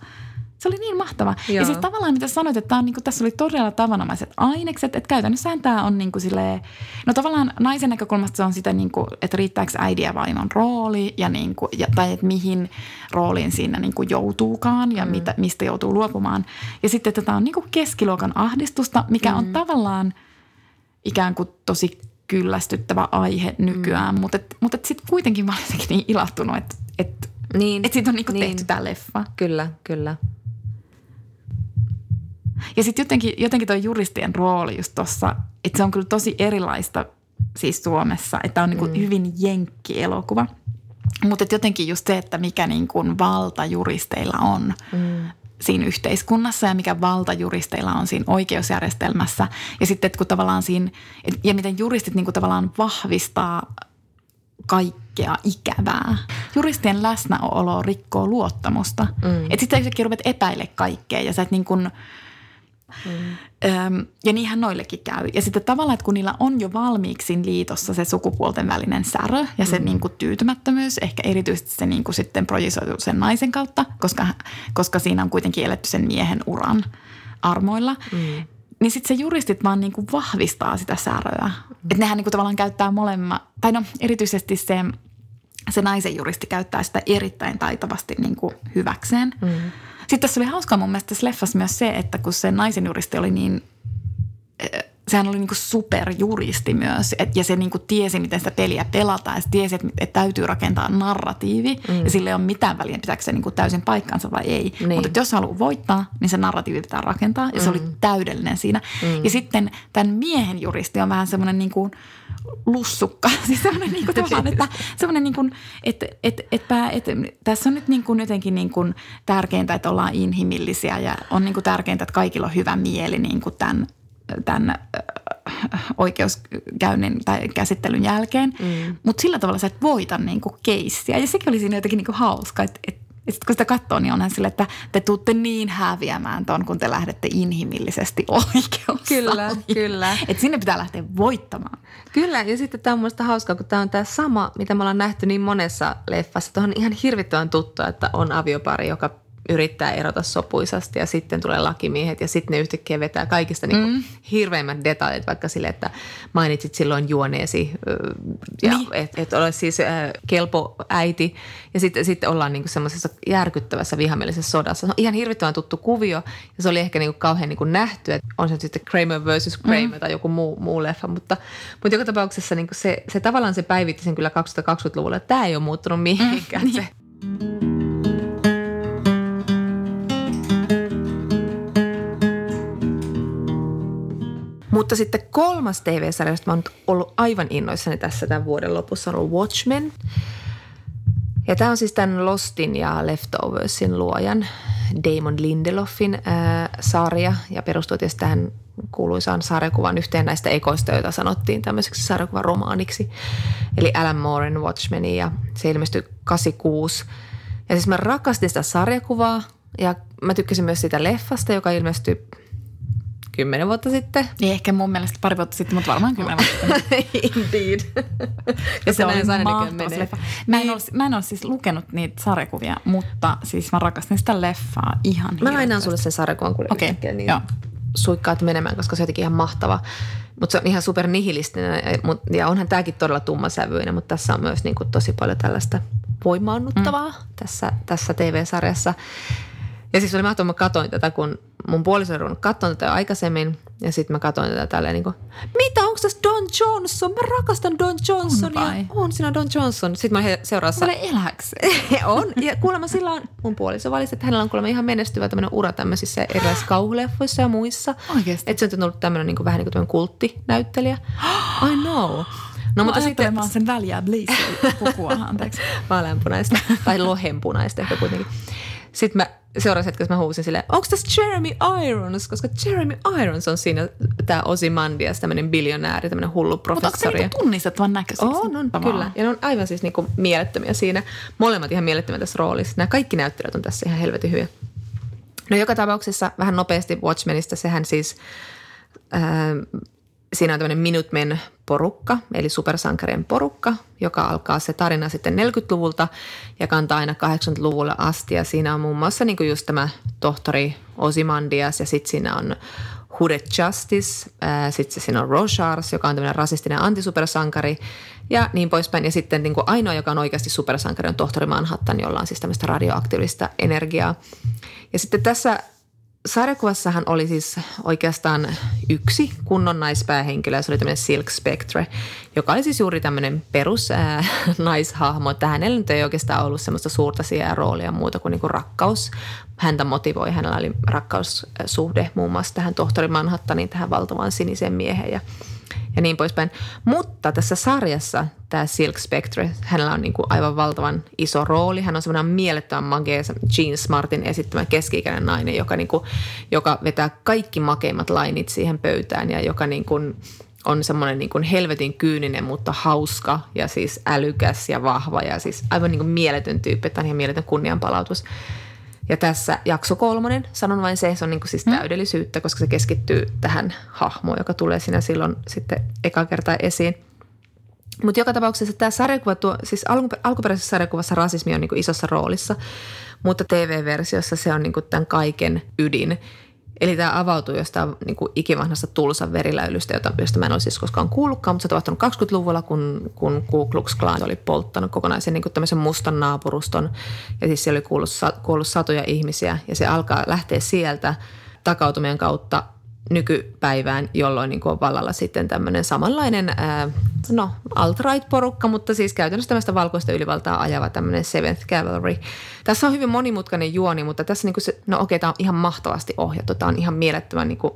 Se oli niin mahtava. Joo. Ja siis tavallaan mitä sanoit, että on, niin kuin, tässä oli todella tavanomaiset ainekset, että käytännössä tämä on niin kuin silleen, no tavallaan naisen näkökulmasta se on sitä, niin kuin, että riittääkö äidin ja vaimon rooli ja, niin kuin, ja tai että mihin rooliin siinä niin kuin joutuukaan ja mm. mitä, mistä joutuu luopumaan. Ja sitten että tämä on niin kuin keskiluokan ahdistusta, mikä mm. on tavallaan ikään kuin tosi kyllästyttävä aihe nykyään, mm. mutta, mutta sitten kuitenkin mä olen niin ilahtunut, että, että niin, että siitä on niinku niin. tehty tämä leffa. Kyllä, kyllä. Ja sitten jotenkin, jotenkin tuo juristien rooli just tuossa, että se on kyllä tosi erilaista siis Suomessa, että on niin kuin mm. hyvin jenkki-elokuva. Mutta jotenkin just se, että mikä niin kuin valta juristeilla on mm. siinä yhteiskunnassa ja mikä valta juristeilla on siinä oikeusjärjestelmässä. Ja sitten, että kun tavallaan siinä, ja miten juristit niin kuin tavallaan vahvistaa kaikkea ikävää. Juristien läsnäolo rikkoo luottamusta. Mm. Että sitten sä ruvet epäile kaikkea ja sä et niin kuin – Mm. ja niinhän noillekin käy. Ja sitten tavallaan, että kun niillä on jo valmiiksi liitossa se sukupuolten välinen särö ja se mm. niin kuin tyytymättömyys, ehkä erityisesti se niin kuin sitten projisoitu sen naisen kautta, koska, koska siinä on kuitenkin eletty sen miehen uran armoilla, mm. niin sitten se juristit vaan niin kuin vahvistaa sitä säröä. Mm. Että nehän niin kuin tavallaan käyttää molemmat, tai no erityisesti se se naisen juristi käyttää sitä erittäin taitavasti niin kuin hyväkseen. Mm. Sitten tässä oli hauskaa mun mielestä tässä leffassa myös se, että kun se naisen juristi oli niin, eh, sehän oli niin kuin superjuristi myös et, ja se niin kuin tiesi, miten sitä peliä pelataan ja se tiesi, että, että täytyy rakentaa narratiivi mm. ja sille ei ole mitään väliä, pitääkö se niin kuin täysin paikkansa vai ei. Niin. Mutta jos haluaa voittaa, niin se narratiivi pitää rakentaa ja mm. se oli mm. täydellinen siinä. Mm. Ja sitten tämän miehen juristi on vähän semmoinen niin kuin – lussukka. Siis semmoinen niin kuin että, semmoinen niin kuin, että, että, että, että, tässä on nyt niin kuin jotenkin niin kuin tärkeintä, että ollaan inhimillisiä ja on niin kuin tärkeintä, että kaikilla on hyvä mieli niin kuin tämän, tämän oikeuskäynnin tai käsittelyn jälkeen. Mm. Mutta sillä tavalla sä et voita niin kuin keissiä. Ja sekin oli siinä jotenkin niin kuin hauska, että, että ja sitten kun sitä katsoo, niin onhan sille, että te tuutte niin häviämään ton, kun te lähdette inhimillisesti oikeus. Kyllä, kyllä. Että sinne pitää lähteä voittamaan. Kyllä, ja sitten tämä on minusta hauskaa, kun tämä on tämä sama, mitä me ollaan nähty niin monessa leffassa. Tuohon ihan hirvittävän tuttua, että on aviopari, joka yrittää erota sopuisasti ja sitten tulee lakimiehet ja sitten ne yhtäkkiä vetää kaikista niin mm. hirveimmät detaljit, vaikka sille, että mainitsit silloin juoneesi ja niin. että et ole siis äh, kelpo äiti ja sitten, sitten ollaan niin semmoisessa järkyttävässä vihamielisessä sodassa. Se on ihan hirvittävän tuttu kuvio ja se oli ehkä niin kuin kauhean niin kuin nähty, että on se sitten Kramer versus Kramer mm. tai joku muu, muu leffa, mutta, mutta joka tapauksessa niin kuin se, se tavallaan se päivitti sen kyllä 2020-luvulla, että tämä ei ole muuttunut mihinkään. Mm. Se. Mutta sitten kolmas TV-sarja, josta mä oon ollut aivan innoissani tässä tämän vuoden lopussa, on ollut Watchmen. Ja tämä on siis tämän Lostin ja Leftoversin luojan Damon Lindelofin ää, sarja ja perustuu tietysti tähän kuuluisaan sarjakuvan yhteen näistä ekoista, joita sanottiin tämmöiseksi sarjakuvan romaaniksi. Eli Alan Mooren Watchmeni ja se ilmestyi 86. Ja siis mä rakastin sitä sarjakuvaa ja mä tykkäsin myös sitä leffasta, joka ilmestyi kymmenen vuotta sitten. Niin ehkä mun mielestä pari vuotta sitten, mutta varmaan kymmenen vuotta sitten. Indeed. ja se oli mahtava leffa. Mä en, niin. ole, mä en ole siis lukenut niitä sarjakuvia, mutta siis mä rakastin sitä leffaa ihan Mä lainaan sulle sen sarjakuvan, kun okay. niin Joo. suikkaat menemään, koska se on jotenkin ihan mahtava. Mutta se on ihan super nihilistinen ja onhan tämäkin todella tummasävyinen, mutta tässä on myös niin kuin tosi paljon tällaista voimaannuttavaa mm. tässä, tässä TV-sarjassa. Ja siis oli mahtavaa, mä katsoin tätä, kun mun puoliso on ruvennut tätä jo aikaisemmin. Ja sitten mä katsoin tätä tälleen niin kuin, mitä, onko tässä Don Johnson? Mä rakastan Don Johnsonia. On, on siinä Don Johnson. Sitten mä seuraassa. Kuule eläks. on. Ja kuulemma sillä on, mun puoliso valisi, että hänellä on kuulemma ihan menestyvä tämmöinen ura tämmöisissä erilaisissa kauhuleffoissa ja muissa. Oikeasti. Että se on ollut tämmöinen niin kuin, vähän niin kuin kulttinäyttelijä. I know. No, mutta sitten... Mä sen väliä pukua, anteeksi. Vaaleanpunaista tai lohenpunaista ehkä kuitenkin. Sitten mä seuraavassa hetkessä mä huusin silleen, onko tässä Jeremy Irons? Koska Jeremy Irons on siinä tämä Ozymandias, tämmöinen biljonääri, tämmöinen hullu professori. Mutta onko vaan näköisiksi? On, on, kyllä. Ja ne on aivan siis niinku mielettömiä siinä. Molemmat ihan mielettömiä tässä roolissa. Nämä kaikki näyttelijät on tässä ihan helvetin hyviä. No joka tapauksessa vähän nopeasti Watchmenista, sehän siis äh, siinä on tämmöinen Minutemen-porukka, eli supersankarien porukka, joka alkaa se tarina sitten 40-luvulta ja kantaa aina 80-luvulle asti. Ja siinä on muun muassa niin kuin just tämä tohtori Osimandias ja sitten siinä on Hooded Justice, sitten siinä on Rochars, joka on tämmöinen rasistinen antisupersankari ja niin poispäin. Ja sitten niin kuin ainoa, joka on oikeasti supersankari, on tohtori Manhattan, jolla on siis tämmöistä radioaktiivista energiaa. Ja sitten tässä sarjakuvassahan oli siis oikeastaan yksi kunnon naispäähenkilö, se oli tämmöinen Silk Spectre, joka oli siis juuri tämmöinen perus ää, naishahmo, että hänellä nyt ei oikeastaan ollut semmoista suurta sijaa roolia muuta kuin, niin kuin rakkaus. Häntä motivoi, hänellä oli rakkaussuhde muun muassa tähän tohtori Manhattanin, tähän valtavaan sinisen miehen ja ja niin poispäin. Mutta tässä sarjassa tämä Silk Spectre, hänellä on niin kuin aivan valtavan iso rooli. Hän on semmoinen mielettömän magea Jean Smartin esittämä keski-ikäinen nainen, joka, niin kuin, joka vetää kaikki makeimmat lainit siihen pöytään ja joka niin kuin on semmoinen niin kuin helvetin kyyninen, mutta hauska ja siis älykäs ja vahva ja siis aivan niin kuin mieletön tyyppi. Tämä on ihan mieletön kunnianpalautus. Ja tässä jakso kolmonen, sanon vain se, se on niin kuin siis täydellisyyttä, koska se keskittyy tähän hahmoon, joka tulee siinä silloin sitten eka kertaa esiin. Mutta joka tapauksessa tämä sarjakuva, tuo, siis alkuper- alkuperäisessä sarjakuvassa rasismi on niin kuin isossa roolissa, mutta TV-versiossa se on niin kuin tämän kaiken ydin. Eli tämä avautuu jostain niin kuin ikivanhasta tulsan veriläilystä, jota, josta mä en ole siis koskaan kuullutkaan, mutta se tapahtunut 20-luvulla, kun, kun Ku Klux Klan oli polttanut kokonaisen niin kuin tämmöisen mustan naapuruston. Ja siis siellä oli kuullut, kuullut satoja ihmisiä ja se alkaa lähteä sieltä takautumien kautta nykypäivään, jolloin niin on vallalla sitten tämmöinen samanlainen, ää, no alt-right-porukka, mutta siis käytännössä tämmöistä valkoista ylivaltaa ajava tämmöinen Seventh Cavalry. Tässä on hyvin monimutkainen juoni, mutta tässä niin kuin se, no okei, tämä on ihan mahtavasti ohjattu, tämä on ihan mielettömän niin kuin,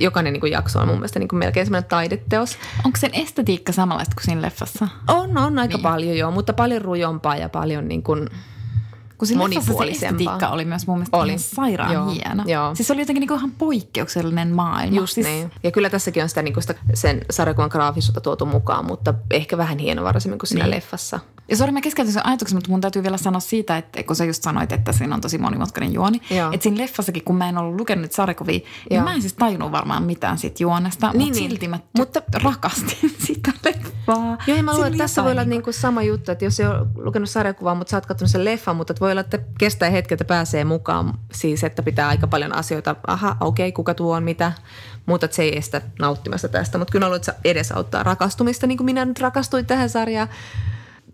jokainen niin kuin jakso on mun mielestä niin kuin melkein semmoinen taideteos. Onko sen estetiikka samanlaista kuin siinä leffassa? On, on aika niin. paljon joo, mutta paljon rujompaa ja paljon niin kuin – kun siinä monipuolisempaa. Se oli myös mun mielestä oli. ihan sairaan Joo. hieno. Joo. Siis se oli jotenkin niinku ihan poikkeuksellinen maailma. Just siis... niin. Ja kyllä tässäkin on sitä, niinku sitä sen sarjakuvan graafisuutta tuotu mukaan, mutta ehkä vähän hienovaraisemmin kuin siinä niin. leffassa. Ja sori, mä keskeytyn sen ajatuksen, mutta mun täytyy vielä sanoa siitä, että kun sä just sanoit, että siinä on tosi monimutkainen juoni. Joo. Että siinä leffassakin, kun mä en ollut lukenut sarjakuvia, niin mä en siis tajunnut varmaan mitään siitä juonesta, niin, mutta niin. silti mä mutta, rakastin sitä leffaa. Joo, ja mä luulen, että tässä voi olla niinku sama juttu, että jos ei ole lukenut sarjakuvaa, mutta sä oot katsonut sen leffan, mutta voi olla, että kestää hetki, että pääsee mukaan. Siis, että pitää aika paljon asioita, aha, okei, okay, kuka tuo on mitä, mutta se ei estä nauttimasta tästä. Mutta kyllä se edesauttaa rakastumista, niin kuin minä nyt rakastuin tähän sarjaan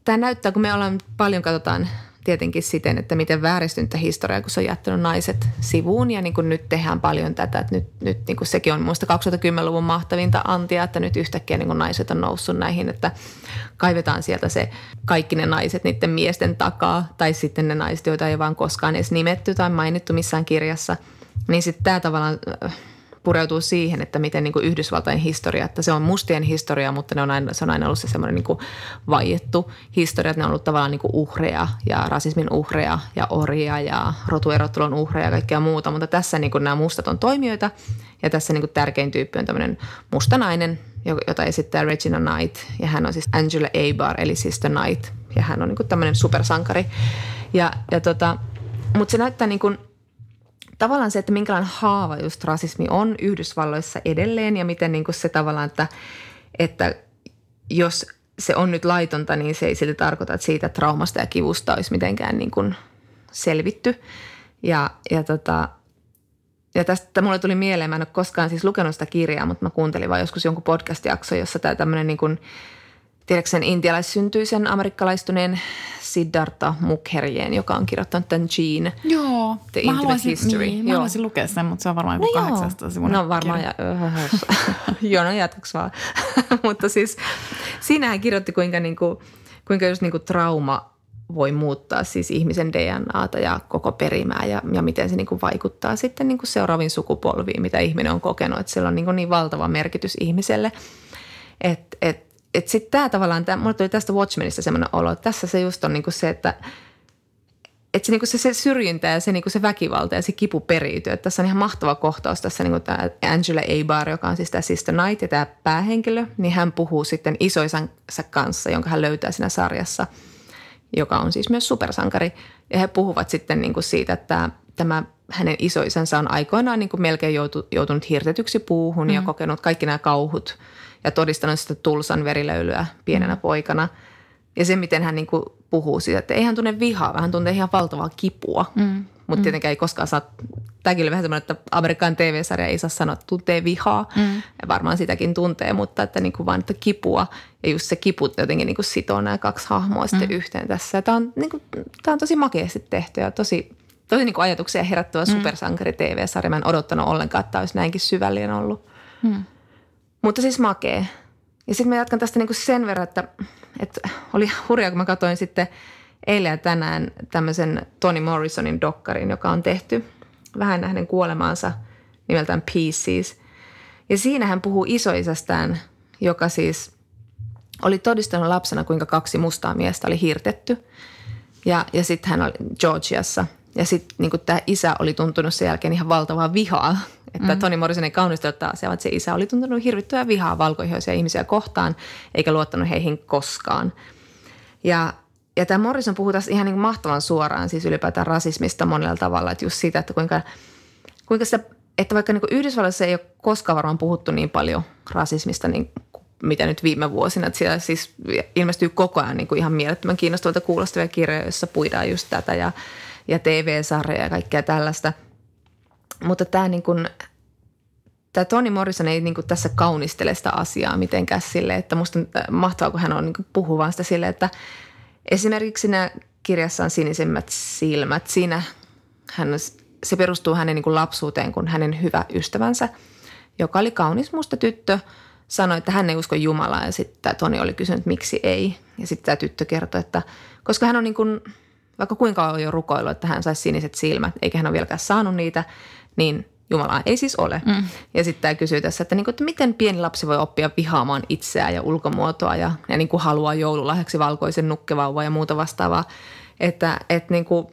tämä näyttää, kun me ollaan paljon katsotaan tietenkin siten, että miten vääristyntä historiaa, kun se on jättänyt naiset sivuun. Ja niin kuin nyt tehdään paljon tätä, että nyt, nyt niin kuin sekin on minusta 2010-luvun mahtavinta antia, että nyt yhtäkkiä niin kuin naiset on noussut näihin, että kaivetaan sieltä se kaikki ne naiset niiden miesten takaa. Tai sitten ne naiset, joita ei vaan koskaan edes nimetty tai mainittu missään kirjassa, niin sitten tämä tavallaan pureutuu siihen, että miten niin kuin Yhdysvaltain historia, että se on mustien historia, mutta ne on aina, se on aina ollut se semmoinen niin vaiettu historia, että ne on ollut tavallaan niin kuin uhreja ja rasismin uhreja ja orjia ja rotuerottelun uhreja ja kaikkea muuta, mutta tässä niin kuin nämä mustat on toimijoita ja tässä niin kuin tärkein tyyppi on tämmöinen musta nainen, jota esittää Regina Knight. Ja hän on siis Angela Abar eli Sister Knight. Ja hän on niin kuin tämmöinen supersankari. Ja, ja tota, mutta se näyttää niin kuin – tavallaan se, että minkälainen haava just rasismi on Yhdysvalloissa edelleen ja miten niin kuin se tavallaan, että, että jos se on nyt laitonta, niin se ei silti tarkoita, että siitä traumasta ja kivusta olisi mitenkään niin kuin selvitty. Ja, ja, tota, ja tästä mulle tuli mieleen, mä en ole koskaan siis lukenut sitä kirjaa, mutta mä kuuntelin vaan joskus jonkun podcast-jakso, jossa tämä tämmöinen niin kuin – tiedätkö sen intialaissyntyisen amerikkalaistuneen Siddhartha Mukherjeen, joka on kirjoittanut tämän Gene, Joo, The mä haluaisin, History. Niin, mä joo. haluaisin lukea sen, mutta se on varmaan joku no 800 sivun No varmaan, ja, joo, no jatkuks vaan. mutta siis siinähän kirjoitti, kuinka, niinku, kuinka just niinku trauma voi muuttaa siis ihmisen DNAta ja koko perimää ja, ja miten se niinku vaikuttaa sitten niinku seuraaviin sukupolviin, mitä ihminen on kokenut. Että sillä on niinku niin valtava merkitys ihmiselle, että et, että sitten tämä tavallaan, tää, mulle tuli tästä Watchmenista semmoinen olo, että tässä se just on niinku se, että että se, niinku se, se syrjintä ja se, niinku se väkivalta ja se kipu periytyy. Että tässä on ihan mahtava kohtaus tässä niinku tämä Angela Abar, joka on siis tämä Sister Knight ja tämä päähenkilö, niin hän puhuu sitten isoisansa kanssa, jonka hän löytää siinä sarjassa, joka on siis myös supersankari. Ja he puhuvat sitten niinku siitä, että tämä hänen isoisensa on aikoinaan niinku melkein joutu, joutunut hirtetyksi puuhun mm. ja kokenut kaikki nämä kauhut – ja todistanut sitä Tulsan verilöylyä pienenä mm. poikana. Ja se, miten hän niin kuin puhuu siitä, että ei hän tunne vihaa, vaan hän tuntee ihan valtavaa kipua. Mm. Mutta mm. tietenkään ei koskaan saa, tämäkin oli vähän semmoinen, että Amerikan TV-sarja ei saa sanoa, että tuntee vihaa. Mm. Ja varmaan sitäkin tuntee, mutta että niin kuin vaan, että kipua. Ja just se kipu jotenkin niin kuin sitoo nämä kaksi hahmoa sitten mm. yhteen tässä. Tämä on, niin kuin, tämä on tosi makeasti tehty ja tosi, tosi niin kuin ajatuksia herättävä mm. supersankari TV-sarja. Mä en odottanut ollenkaan, että tämä olisi näinkin syvällinen ollut. Mm. Mutta siis makee. Ja sitten mä jatkan tästä niinku sen verran, että, että oli hurjaa, kun mä katsoin sitten eilen ja tänään tämmöisen Toni Morrisonin dokkarin, joka on tehty vähän hänen kuolemaansa nimeltään Pieces. Ja siinä hän puhuu isoisästään, joka siis oli todistanut lapsena, kuinka kaksi mustaa miestä oli hirtetty. Ja, ja sitten hän oli Georgiassa. Ja sitten niin tämä isä oli tuntunut sen jälkeen ihan valtavaa vihaa että mm. Toni Morrison ei kaunistella taas, että se isä oli tuntunut hirvittävää vihaa valkoihoisia ihmisiä kohtaan, eikä luottanut heihin koskaan. Ja, ja tämä Morrison puhuu tässä ihan niin mahtavan suoraan siis ylipäätään rasismista monella tavalla, että just siitä, että kuinka, kuinka sitä, että vaikka niin kuin Yhdysvalloissa ei ole koskaan varmaan puhuttu niin paljon rasismista niin mitä nyt viime vuosina, että siellä siis ilmestyy koko ajan niin kuin ihan mielettömän kiinnostavalta kuulostavia kirjoja, joissa puidaan just tätä ja, ja TV-sarjoja ja kaikkea tällaista. Mutta tämä niin kuin, tämä Toni Morrison ei niin kuin tässä kaunistele sitä asiaa mitenkään sille, että musta mahtavaa, kun hän on niin puhuu vaan sitä sille, että esimerkiksi siinä kirjassa on sinisemmät silmät. Siinä hän, se perustuu hänen niin kuin lapsuuteen, kun hänen hyvä ystävänsä, joka oli kaunis musta tyttö, sanoi, että hän ei usko Jumalaa ja sitten Toni oli kysynyt, miksi ei. Ja sitten tämä tyttö kertoi, että koska hän on niin kuin, vaikka kuinka on jo rukoillut, että hän saisi siniset silmät, eikä hän ole vieläkään saanut niitä, niin Jumalaa ei siis ole. Mm. Ja sitten tämä kysyy tässä, että, niin kuin, että miten pieni lapsi voi oppia vihaamaan itseään ja ulkomuotoa ja, ja niin kuin haluaa joululahjaksi valkoisen nukkevauva ja muuta vastaavaa. Että, että, niin kuin,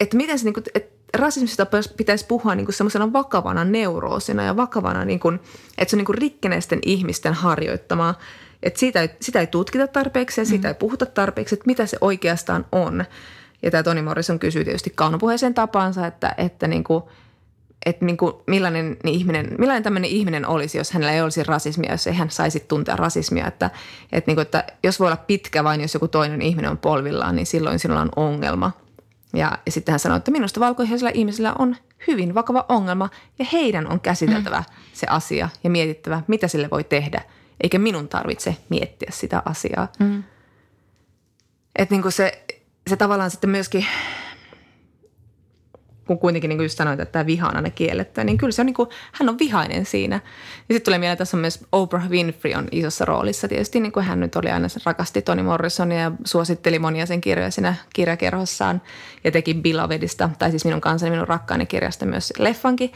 että miten se, niin kuin, että rasismista pitäisi puhua niin kuin semmoisena vakavana neuroosina ja vakavana, niin kuin, että se on niin kuin rikkeneisten ihmisten harjoittamaa. Että siitä sitä ei tutkita tarpeeksi ja siitä mm. ei puhuta tarpeeksi, että mitä se oikeastaan on. Ja tämä Toni Morrison kysyy tietysti kaunopuheeseen tapaansa, että, että niin kuin – että niin kuin millainen, niin ihminen, millainen tämmöinen ihminen olisi, jos hänellä ei olisi rasismia, jos ei hän saisi tuntea rasismia. Että, että, niin kuin, että jos voi olla pitkä vain, jos joku toinen ihminen on polvillaan, niin silloin sinulla on ongelma. Ja, ja sitten hän sanoi, että minusta valkoisilla ihmisillä on hyvin vakava ongelma ja heidän on käsiteltävä mm. se asia ja mietittävä, mitä sille voi tehdä. Eikä minun tarvitse miettiä sitä asiaa. Mm. Että niin kuin se, se tavallaan sitten myöskin kun kuitenkin niin kuin just sanoit, että tämä viha on aina kielletty, niin kyllä se on niin kuin, hän on vihainen siinä. Ja sitten tulee mieleen, että tässä on myös Oprah Winfrey on isossa roolissa. Tietysti niin kuin hän nyt oli aina, rakasti Toni Morrisonia ja suositteli monia sen kirjoja siinä kirjakerhossaan ja teki Belovedista, tai siis minun kanssani, minun rakkaani kirjasta myös leffankin.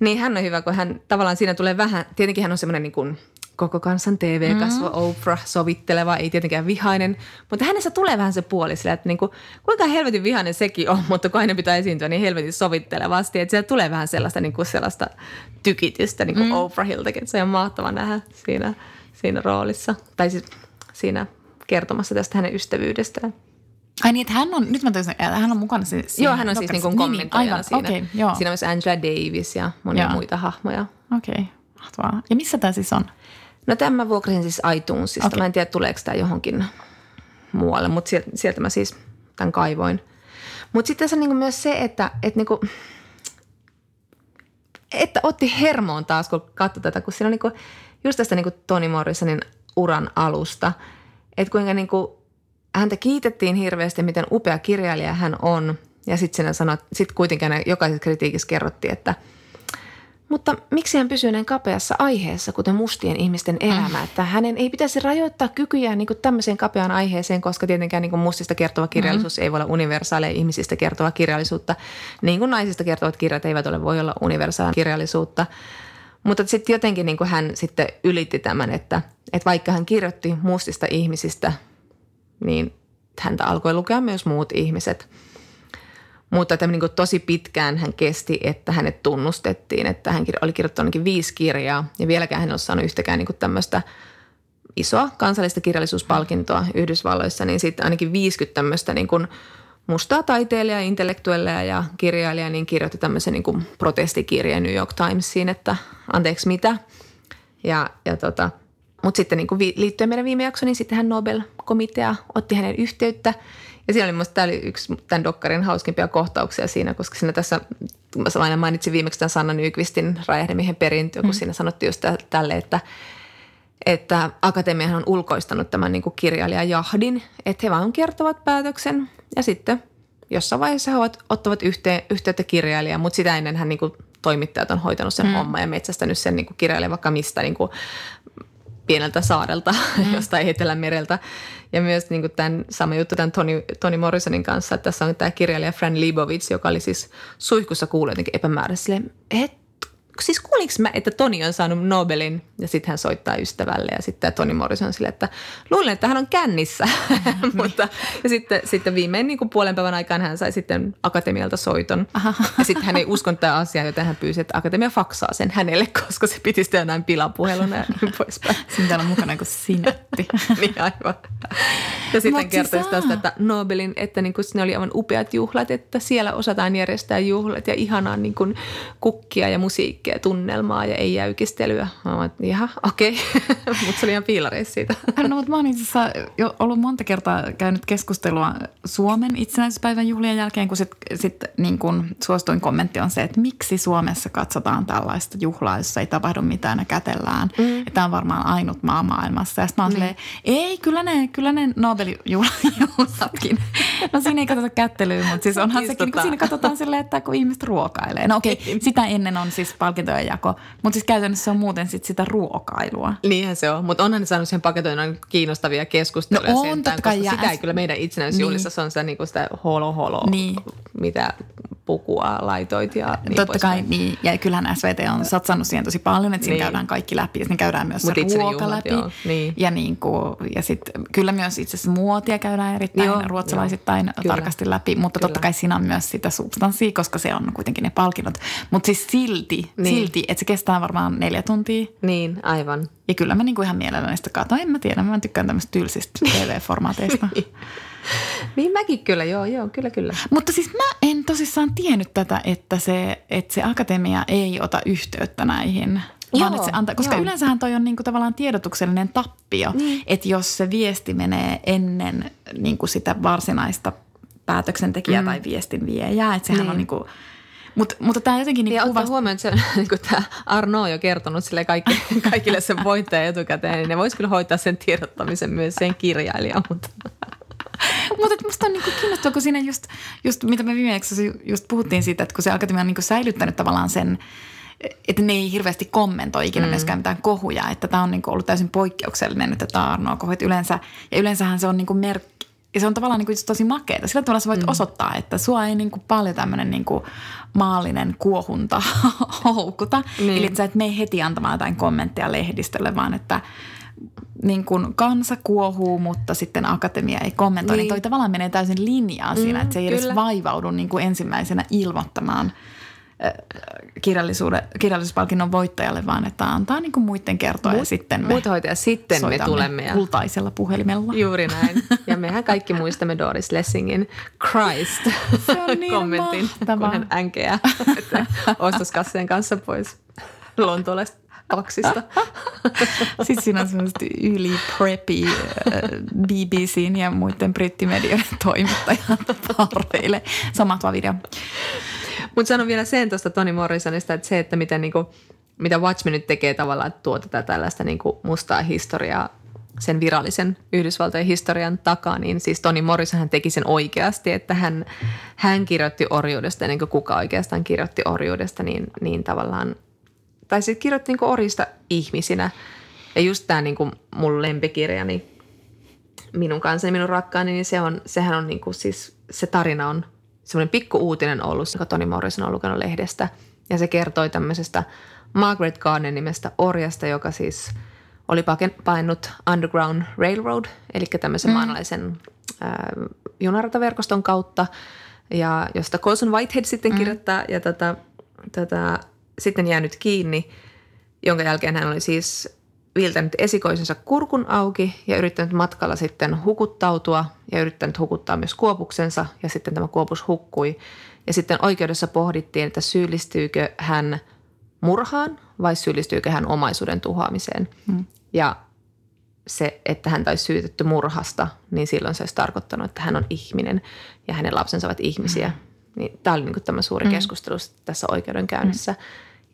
Niin hän on hyvä, kun hän tavallaan siinä tulee vähän, tietenkin hän on semmoinen niin kuin – koko kansan TV-kasvo mm. Oprah, sovitteleva, ei tietenkään vihainen. Mutta hänessä tulee vähän se puoli sillä, että niinku, kuinka helvetin vihainen sekin on, mutta kun aina pitää esiintyä niin helvetin sovittelevasti. Että siellä tulee vähän sellaista, niinku sellaista tykitystä niinku mm. Oprahiltakin. Se on mahtava nähdä siinä, siinä roolissa. Tai siis siinä kertomassa tästä hänen ystävyydestään. Ai niin, että hän on, nyt mä että hän on mukana siis Joo, hän on siis niin kuin kommentoijana niin, niin, siinä. Okay, joo. Siinä on myös Angela Davis ja monia joo. muita hahmoja. Okei, okay, mahtavaa. Ja missä tämä siis on? No tämän mä vuokrasin siis iTunesista. Okay. Mä en tiedä, tuleeko tämä johonkin muualle, mutta sieltä, sieltä mä siis tämän kaivoin. Mutta sitten tässä on niinku myös se, että, että, niinku, että otti hermoon taas, kun katsoi tätä, kun siinä on niinku, just tästä niinku Toni Morrisonin uran alusta, että kuinka niinku, häntä kiitettiin hirveästi, miten upea kirjailija hän on. Ja sitten sit kuitenkin jokaisessa kritiikissä kerrottiin, että – mutta miksi hän pysyy näin kapeassa aiheessa, kuten mustien ihmisten elämä? Mm. Että hänen ei pitäisi rajoittaa kykyjään niin tämmöiseen kapeaan aiheeseen, koska tietenkään niin mustista kertova kirjallisuus mm. ei voi olla universaaleja ihmisistä kertova kirjallisuutta. Niin kuin naisista kertovat kirjat eivät ole voi olla universaalia kirjallisuutta. Mutta sitten jotenkin niin kuin hän sitten ylitti tämän, että, että vaikka hän kirjoitti mustista ihmisistä, niin häntä alkoi lukea myös muut ihmiset – mutta että niin kuin tosi pitkään hän kesti, että hänet tunnustettiin, että hän oli kirjoittanut ainakin viisi kirjaa ja vieläkään hän ei ole saanut yhtäkään niin tämmöistä isoa kansallista kirjallisuuspalkintoa Yhdysvalloissa, niin sitten ainakin 50 tämmöistä niin kuin mustaa taiteilijaa, intellektuelleja ja kirjailijaa, niin kirjoitti tämmöisen niin kuin protestikirjeen New York Timesiin, että anteeksi mitä. Ja, ja tota, mutta sitten niin kuin liittyen meidän viime jaksoon, niin sitten hän Nobel-komitea otti hänen yhteyttä – ja siinä oli musta, tämä oli yksi tämän dokkarin hauskimpia kohtauksia siinä, koska siinä tässä, mä aina mainitsin viimeksi tämän Sanna Nykvistin Räjähdemiehen perintö, kun mm. siinä sanottiin just tälle, että että akatemiahan on ulkoistanut tämän niin kuin kirjailijajahdin, että he vaan kertovat päätöksen ja sitten jossain vaiheessa he ottavat yhteen, yhteyttä kirjailijaan, mutta sitä ennen hän niin kuin toimittajat on hoitanut sen mm. homman ja metsästänyt sen niin kuin kirjailijan vaikka mistä niin kuin pieneltä saarelta mm. jostain Etelämereltä. Ja myös niin kuin tämän, sama juttu tämän Toni, Toni Morrisonin kanssa, että tässä on tämä kirjailija Fran Libovitz, joka oli siis suihkussa kuullut jotenkin epämääräisesti et, siis kuulinko mä, että Toni on saanut Nobelin ja sitten hän soittaa ystävälle ja sitten Toni Morrison on silleen, että luulen, että hän on kännissä. Mutta, ja sitten, sitten viimein niin kuin puolen päivän aikaan hän sai sitten akatemialta soiton. Aha. Ja sitten hän ei uskonut tämä asia, joten hän pyysi, että akatemia faksaa sen hänelle, koska se piti sitten näin pilapuheluna ja niin poispäin. Siinä täällä on mukana kuin sinetti. niin aivan. Ja sitten Mut kertoi siis tästä, että Nobelin, että niin kuin ne oli aivan upeat juhlat, että siellä osataan järjestää juhlat ja ihanaa niin kuin kukkia ja musiikkia, tunnelmaa ja ei jäykistelyä. Mä että ihan okei, okay. mutta se oli ihan piilareissa siitä. No, mutta mä oon itse jo ollut monta kertaa käynyt keskustelua Suomen itsenäisyyspäivän juhlien jälkeen, kun sitten sit, niin kun suostuin kommentti on se, että miksi Suomessa katsotaan tällaista juhlaa, jossa ei tapahdu mitään ja kätellään. Mm. Tämä on varmaan ainut maa maailmassa. Ja sitten mä oon mm. silleen, ei, kyllä ne, kyllä ne Nobelin juhlatkin. No siinä ei katsota kättelyä, mutta siis onhan sekin, kun siinä katsotaan silleen, että kun ihmiset ruokailee. No okei, okay, niin. sitä ennen on siis palkintojen jako, mutta siis käytännössä on muuten sit sitä ruokailua. Niinhän se on, mutta onhan ne saanut siihen paketoinnin kiinnostavia keskusteluja. No on, sentään, kai. Sitä ei kyllä meidän itsenäisyysjuhlissa, niin. se on sitä, niin kuin sitä holo holo, niin. mitä pukua laitoit ja niin Totta kai, päin. niin. Ja kyllähän SVT on satsannut siihen tosi paljon, että siinä niin. käydään kaikki läpi. Ja siinä käydään myös Mut se ruoka läpi. Joo. Niin. Ja, niin kuin, ja sit, kyllä myös itse asiassa muotia käydään erittäin joo, ruotsalaisittain joo. tarkasti läpi. Mutta kyllä. totta kai siinä on myös sitä substanssia, koska se on kuitenkin ne palkinnot. Mutta siis silti, niin. silti, että se kestää varmaan neljä tuntia. Niin, aivan. Ja kyllä mä niinku ihan mielelläni sitä katsoin. En mä tiedä, mä tykkään tämmöistä tylsistä TV-formaateista. niin mäkin kyllä, joo, joo, kyllä, kyllä. Mutta siis mä en tosissaan tiennyt tätä, että se, että se akatemia ei ota yhteyttä näihin Joo, vaan että se antaa, koska joo. yleensähän toi on niinku tavallaan tiedotuksellinen tappio, niin. että jos se viesti menee ennen niinku sitä varsinaista päätöksentekijää mm. tai viestin viejää, että sehän niin. on niinku, Mut, mutta tämä jotenkin niin ja kuvast... huomioon, että se, niin tämä Arno on jo kertonut sille kaikki, kaikille sen voittajan etukäteen, niin ne voisi kyllä hoitaa sen tiedottamisen myös sen kirjailijan, mutta... Mutta musta on niinku kiinnostavaa, kun siinä just, just mitä me viimeksi just puhuttiin siitä, että kun se akatemia on niinku säilyttänyt tavallaan sen, että ne ei hirveästi kommentoi ikinä mm. myöskään mitään kohuja. Että tämä on niinku ollut täysin poikkeuksellinen että Arnoa kohuit yleensä. Ja yleensähän se on niinku merkki, ja se on tavallaan niin kuin tosi makeeta. Sillä tavalla sä voit mm. osoittaa, että sua ei niin kuin paljon tämmöinen niin kuin maallinen kuohunta houkuta. Niin. Eli että sä et mene heti antamaan jotain kommenttia lehdistölle, vaan että niin kuin kansa kuohuu, mutta sitten akatemia ei kommentoi. Niin. niin toi tavallaan menee täysin linjaan siinä, mm, että se ei kyllä. edes vaivaudu niin kuin ensimmäisenä ilmoittamaan – kirjallisuuspalkinnon voittajalle, vaan että antaa niin kuin muiden kertoa Mut, ja sitten me Muut hoitajat, sitten me tulemme. Ja... Kultaisella puhelimella. Juuri näin. Ja mehän kaikki muistamme Doris Lessingin Christ Se on niin kommentin, mahtavaa. kun hän änkeää ostoskassien kanssa pois Lontoolesta kaksista. siis siinä on semmoista yli preppy äh, BBCn ja muiden brittimedioiden toimittajat tarveille. Samat video. Mutta sanon vielä sen tuosta Toni Morrisonista, että se, että miten niinku, mitä Watchmen nyt tekee tavallaan, että tuo tätä tällaista niinku mustaa historiaa sen virallisen Yhdysvaltojen historian takaa, niin siis Toni Morrison hän teki sen oikeasti, että hän, hän kirjoitti orjuudesta, ennen kuin kuka oikeastaan kirjoitti orjuudesta, niin, niin tavallaan, tai sitten kirjoitti niin orjista ihmisinä. Ja just tämä niin mun lempikirjani, minun kanssa minun rakkaani, niin se on, sehän on niin kuin siis, se tarina on semmoinen pikku uutinen ollut, jonka Toni Morrison on lukenut lehdestä. Ja se kertoi tämmöisestä Margaret Garden nimestä orjasta, joka siis oli painut Underground Railroad, eli tämmöisen mm. maanalaisen äh, junarataverkoston kautta, ja josta Colson Whitehead sitten mm. kirjoittaa, ja tätä, tätä, sitten jäänyt kiinni, jonka jälkeen hän oli siis viiltänyt esikoisensa kurkun auki ja yrittänyt matkalla sitten hukuttautua ja yrittänyt hukuttaa myös kuopuksensa ja sitten tämä kuopus hukkui. Ja sitten oikeudessa pohdittiin, että syyllistyykö hän murhaan vai syyllistyykö hän omaisuuden tuhoamiseen. Hmm. Ja se, että hän olisi syytetty murhasta, niin silloin se olisi tarkoittanut, että hän on ihminen ja hänen lapsensa ovat ihmisiä. Hmm. Niin tämä oli niin tämä suuri hmm. keskustelu tässä oikeudenkäynnissä. Hmm.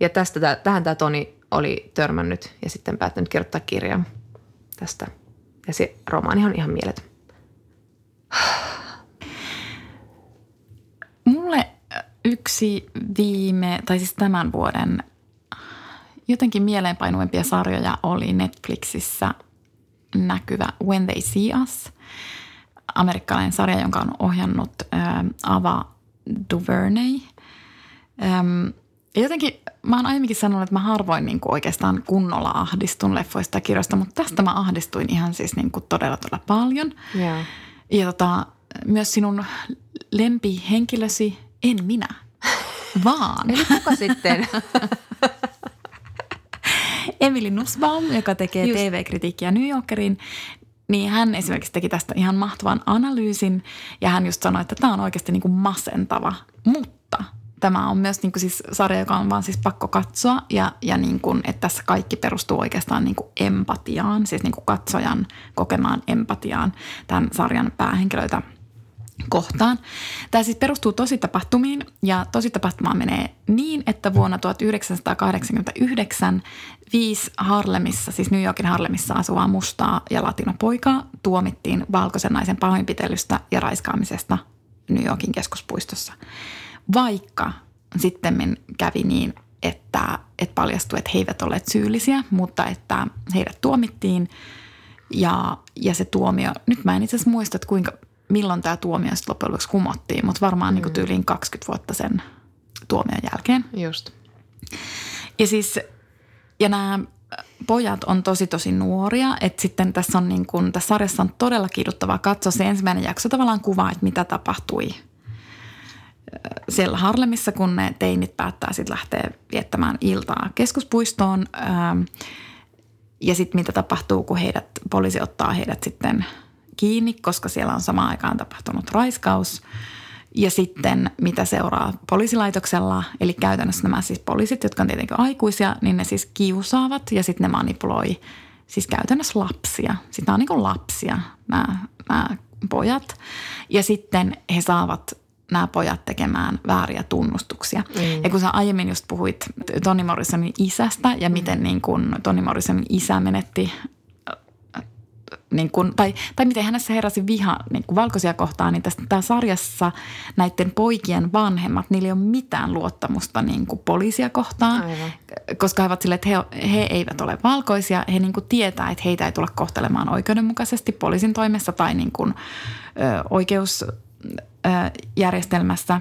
Ja tästä, tähän tämä Toni oli törmännyt ja sitten päättänyt kirjoittaa kirjan tästä. Ja se romaani on ihan mieletön. Mulle yksi viime, tai siis tämän vuoden jotenkin mieleenpainuimpia sarjoja oli Netflixissä näkyvä When They See Us. Amerikkalainen sarja, jonka on ohjannut ä, Ava DuVernay. Ja jotenkin mä oon aiemminkin sanonut, että mä harvoin niin kuin oikeastaan kunnolla ahdistun leffoista ja kirjoista, mutta tästä mä ahdistuin ihan siis niin kuin todella todella paljon. Joo. Ja tota, myös sinun lempihenkilösi, en minä, vaan Eli kuka sitten? Emily Nussbaum, joka tekee Just. TV-kritiikkiä New Yorkeriin, niin hän esimerkiksi teki tästä ihan mahtavan analyysin ja hän just sanoi, että tämä on oikeasti niin kuin masentava, mutta tämä on myös niin kuin siis sarja, joka on vaan siis pakko katsoa ja, ja niin kuin, että tässä kaikki perustuu oikeastaan niin kuin empatiaan, siis niin kuin katsojan kokemaan empatiaan tämän sarjan päähenkilöitä kohtaan. Tämä siis perustuu tositapahtumiin ja tositapahtuma menee niin, että vuonna 1989 viisi Harlemissa, siis New Yorkin Harlemissa asuvaa mustaa ja latinopoikaa tuomittiin valkoisen naisen pahoinpitelystä ja raiskaamisesta New Yorkin keskuspuistossa. Vaikka sitten kävi niin, että, että paljastui, että he eivät olleet syyllisiä, mutta että heidät tuomittiin ja, ja se tuomio, nyt mä en itse asiassa muista, että kuinka, milloin tämä tuomio sitten loppujen lopuksi kumottiin, mutta varmaan mm. niin tyyliin 20 vuotta sen tuomion jälkeen. Just. Ja siis, ja nämä pojat on tosi tosi nuoria, että sitten tässä on niin kuin, tässä sarjassa on todella kiiduttavaa katsoa se ensimmäinen jakso tavallaan kuvaa, että mitä tapahtui siellä Harlemissa, kun ne teinit päättää sitten lähteä viettämään iltaa keskuspuistoon. Ja sitten mitä tapahtuu, kun heidät, poliisi ottaa heidät sitten kiinni, koska siellä on samaan aikaan tapahtunut raiskaus. Ja sitten mitä seuraa poliisilaitoksella, eli käytännössä nämä siis poliisit, jotka on tietenkin aikuisia, niin ne siis kiusaavat ja sitten ne manipuloi siis käytännössä lapsia. Sitten on niin kuin lapsia nämä, nämä pojat. Ja sitten he saavat nämä pojat tekemään vääriä tunnustuksia. Mm. Ja kun sä aiemmin just puhuit Toni Morrisonin isästä ja miten mm. niin kun Toni Morrisonin isä menetti niin kun, tai, tai miten hänessä heräsi viha niin kuin valkoisia kohtaan, niin tässä tämä sarjassa näiden poikien vanhemmat, niillä ei ole mitään luottamusta niin kuin poliisia kohtaan, Aivan. koska he ovat sille, että he, he eivät ole valkoisia. He niin kuin tietää, että heitä ei tule kohtelemaan oikeudenmukaisesti poliisin toimessa tai niin kuin, ö, oikeusjärjestelmässä.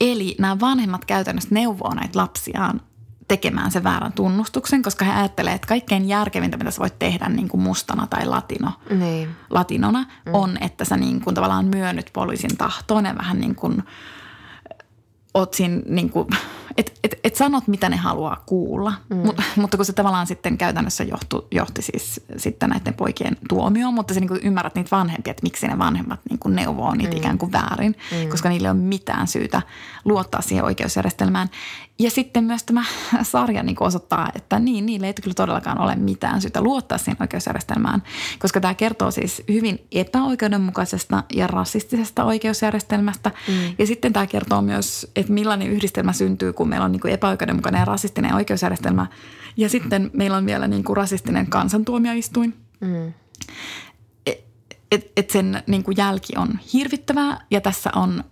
Eli nämä vanhemmat käytännössä neuvoo näitä lapsiaan tekemään sen väärän tunnustuksen, koska he ajattelee, että kaikkein järkevintä, mitä sä voit tehdä niin kuin mustana tai latino, niin. latinona, mm. on, että sä niin kuin tavallaan myönnyt poliisin tahtoon ja vähän niin kuin oot siinä niin kuin, et, et, et sanot, mitä ne haluaa kuulla. Mm. Mut, mutta kun se tavallaan sitten käytännössä johtu, johti siis sitten näiden poikien tuomioon, mutta sä niin ymmärrät niitä vanhempia, että miksi ne vanhemmat niin kuin neuvoo niitä mm. ikään kuin väärin, mm. koska niille on mitään syytä luottaa siihen oikeusjärjestelmään. Ja sitten myös tämä sarja niin osoittaa, että niin, niille ei kyllä todellakaan ole mitään syytä luottaa siihen oikeusjärjestelmään, koska tämä kertoo siis hyvin epäoikeudenmukaisesta ja rasistisesta oikeusjärjestelmästä. Mm. Ja sitten tämä kertoo myös, että millainen yhdistelmä syntyy, kun meillä on niin kuin epäoikeudenmukainen ja rasistinen oikeusjärjestelmä ja sitten meillä on vielä niin kuin rasistinen kansantuomioistuin. Mm. Et, et, sen niin kuin jälki on hirvittävää ja tässä on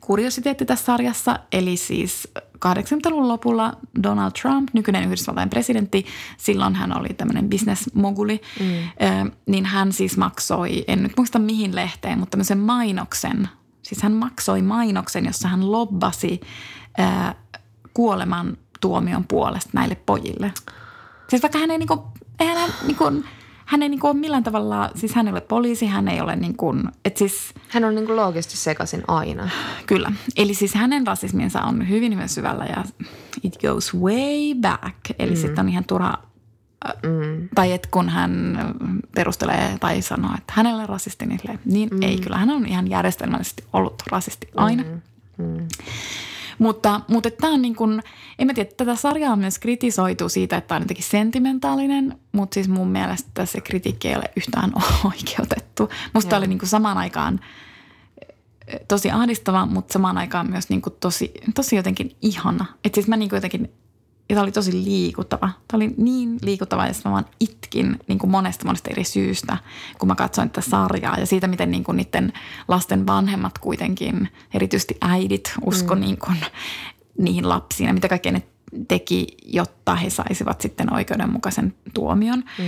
kuriositeetti tässä sarjassa, eli siis 80-luvun lopulla Donald Trump, nykyinen Yhdysvaltain presidentti, silloin hän oli tämmöinen business-moguli, mm. niin hän siis maksoi, en nyt muista mihin lehteen, mutta tämmöisen mainoksen, siis hän maksoi mainoksen, jossa hän lobbasi kuoleman tuomion puolesta näille pojille. Siis vaikka hän ei niinku, eihän hän niinku, hän ei niinku ole millään tavalla, siis hän ei ole poliisi, hän ei ole niin kuin, että siis... Hän on niin kuin loogisesti sekaisin aina. Kyllä. Eli siis hänen rasisminsa on hyvin hyvin syvällä ja it goes way back. Eli mm. sitten on ihan turha, mm. tai että kun hän perustelee tai sanoo, että hänellä on rasisti, niin, niin mm. ei. Kyllä hän on ihan järjestelmällisesti ollut rasisti aina. Mm. Mm. Mutta, mutta tämä on niin kuin, en mä tiedä, tätä sarjaa on myös kritisoitu siitä, että tämä on jotenkin sentimentaalinen, mutta siis mun mielestä se kritiikki ei ole yhtään oikeutettu. Musta oli niin kuin samaan aikaan eh, tosi ahdistava, mutta samaan aikaan myös niin kuin tosi, tosi jotenkin ihana. Että siis mä niin kuin jotenkin ja tämä oli tosi liikuttava. Tämä oli niin liikuttava, että mä vaan itkin niin kuin monesta monesta eri syystä, kun mä katsoin tätä sarjaa. Ja siitä, miten niin kuin niiden lasten vanhemmat kuitenkin, erityisesti äidit, usko mm. niin kuin niihin lapsiin. Ja mitä kaikkea ne teki, jotta he saisivat sitten oikeudenmukaisen tuomion. Mm.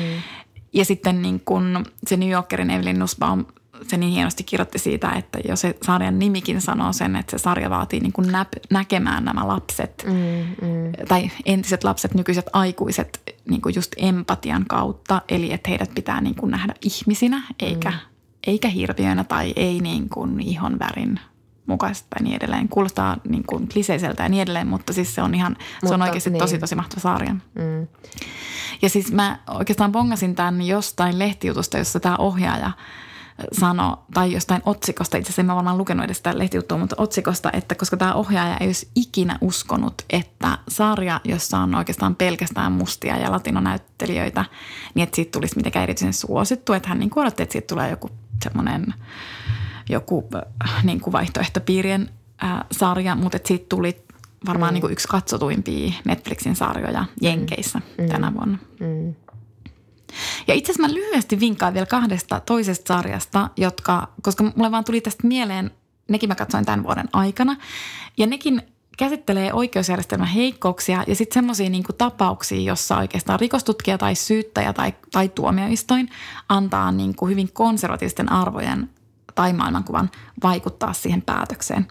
Ja sitten niin kuin se New Yorkerin Evelyn Nussbaum se niin hienosti kirjoitti siitä, että jos se sarjan nimikin sanoo sen, että se sarja vaatii niin kuin näp, näkemään nämä lapset mm, mm. tai entiset lapset, nykyiset aikuiset niin kuin just empatian kautta. Eli että heidät pitää niin kuin nähdä ihmisinä eikä, mm. eikä hirviöinä tai ei niin kuin ihon värin mukaista ja niin edelleen. Kuulostaa niin kuin kliseiseltä ja niin edelleen, mutta siis se on ihan, mutta, se on oikeasti niin. tosi tosi mahtava sarja. Mm. Ja siis mä oikeastaan bongasin tämän jostain lehtijutusta, jossa tämä ohjaaja – sano, tai jostain otsikosta, itse asiassa en mä varmaan lukenut edes sitä lehtijuttua, mutta otsikosta, että koska tämä ohjaaja ei olisi ikinä uskonut, että sarja, jossa on oikeastaan pelkästään mustia ja latinonäyttelijöitä, niin että siitä tulisi mitenkään erityisen suosittu, että hän niin kuin odotti, että siitä tulee joku semmoinen joku äh, niin kuin vaihtoehtopiirien äh, sarja, mutta että siitä tuli varmaan mm. niin kuin yksi katsotuimpia Netflixin sarjoja Jenkeissä mm. tänä vuonna. Mm. Ja itse asiassa mä lyhyesti vinkkaan vielä kahdesta toisesta sarjasta, jotka, koska mulle vaan tuli tästä mieleen, nekin mä katsoin tämän vuoden aikana. Ja nekin käsittelee oikeusjärjestelmän heikkouksia ja sitten semmoisia niinku tapauksia, jossa oikeastaan rikostutkija tai syyttäjä tai, tai tuomioistuin antaa niinku hyvin konservatiivisten arvojen tai maailmankuvan vaikuttaa siihen päätökseen.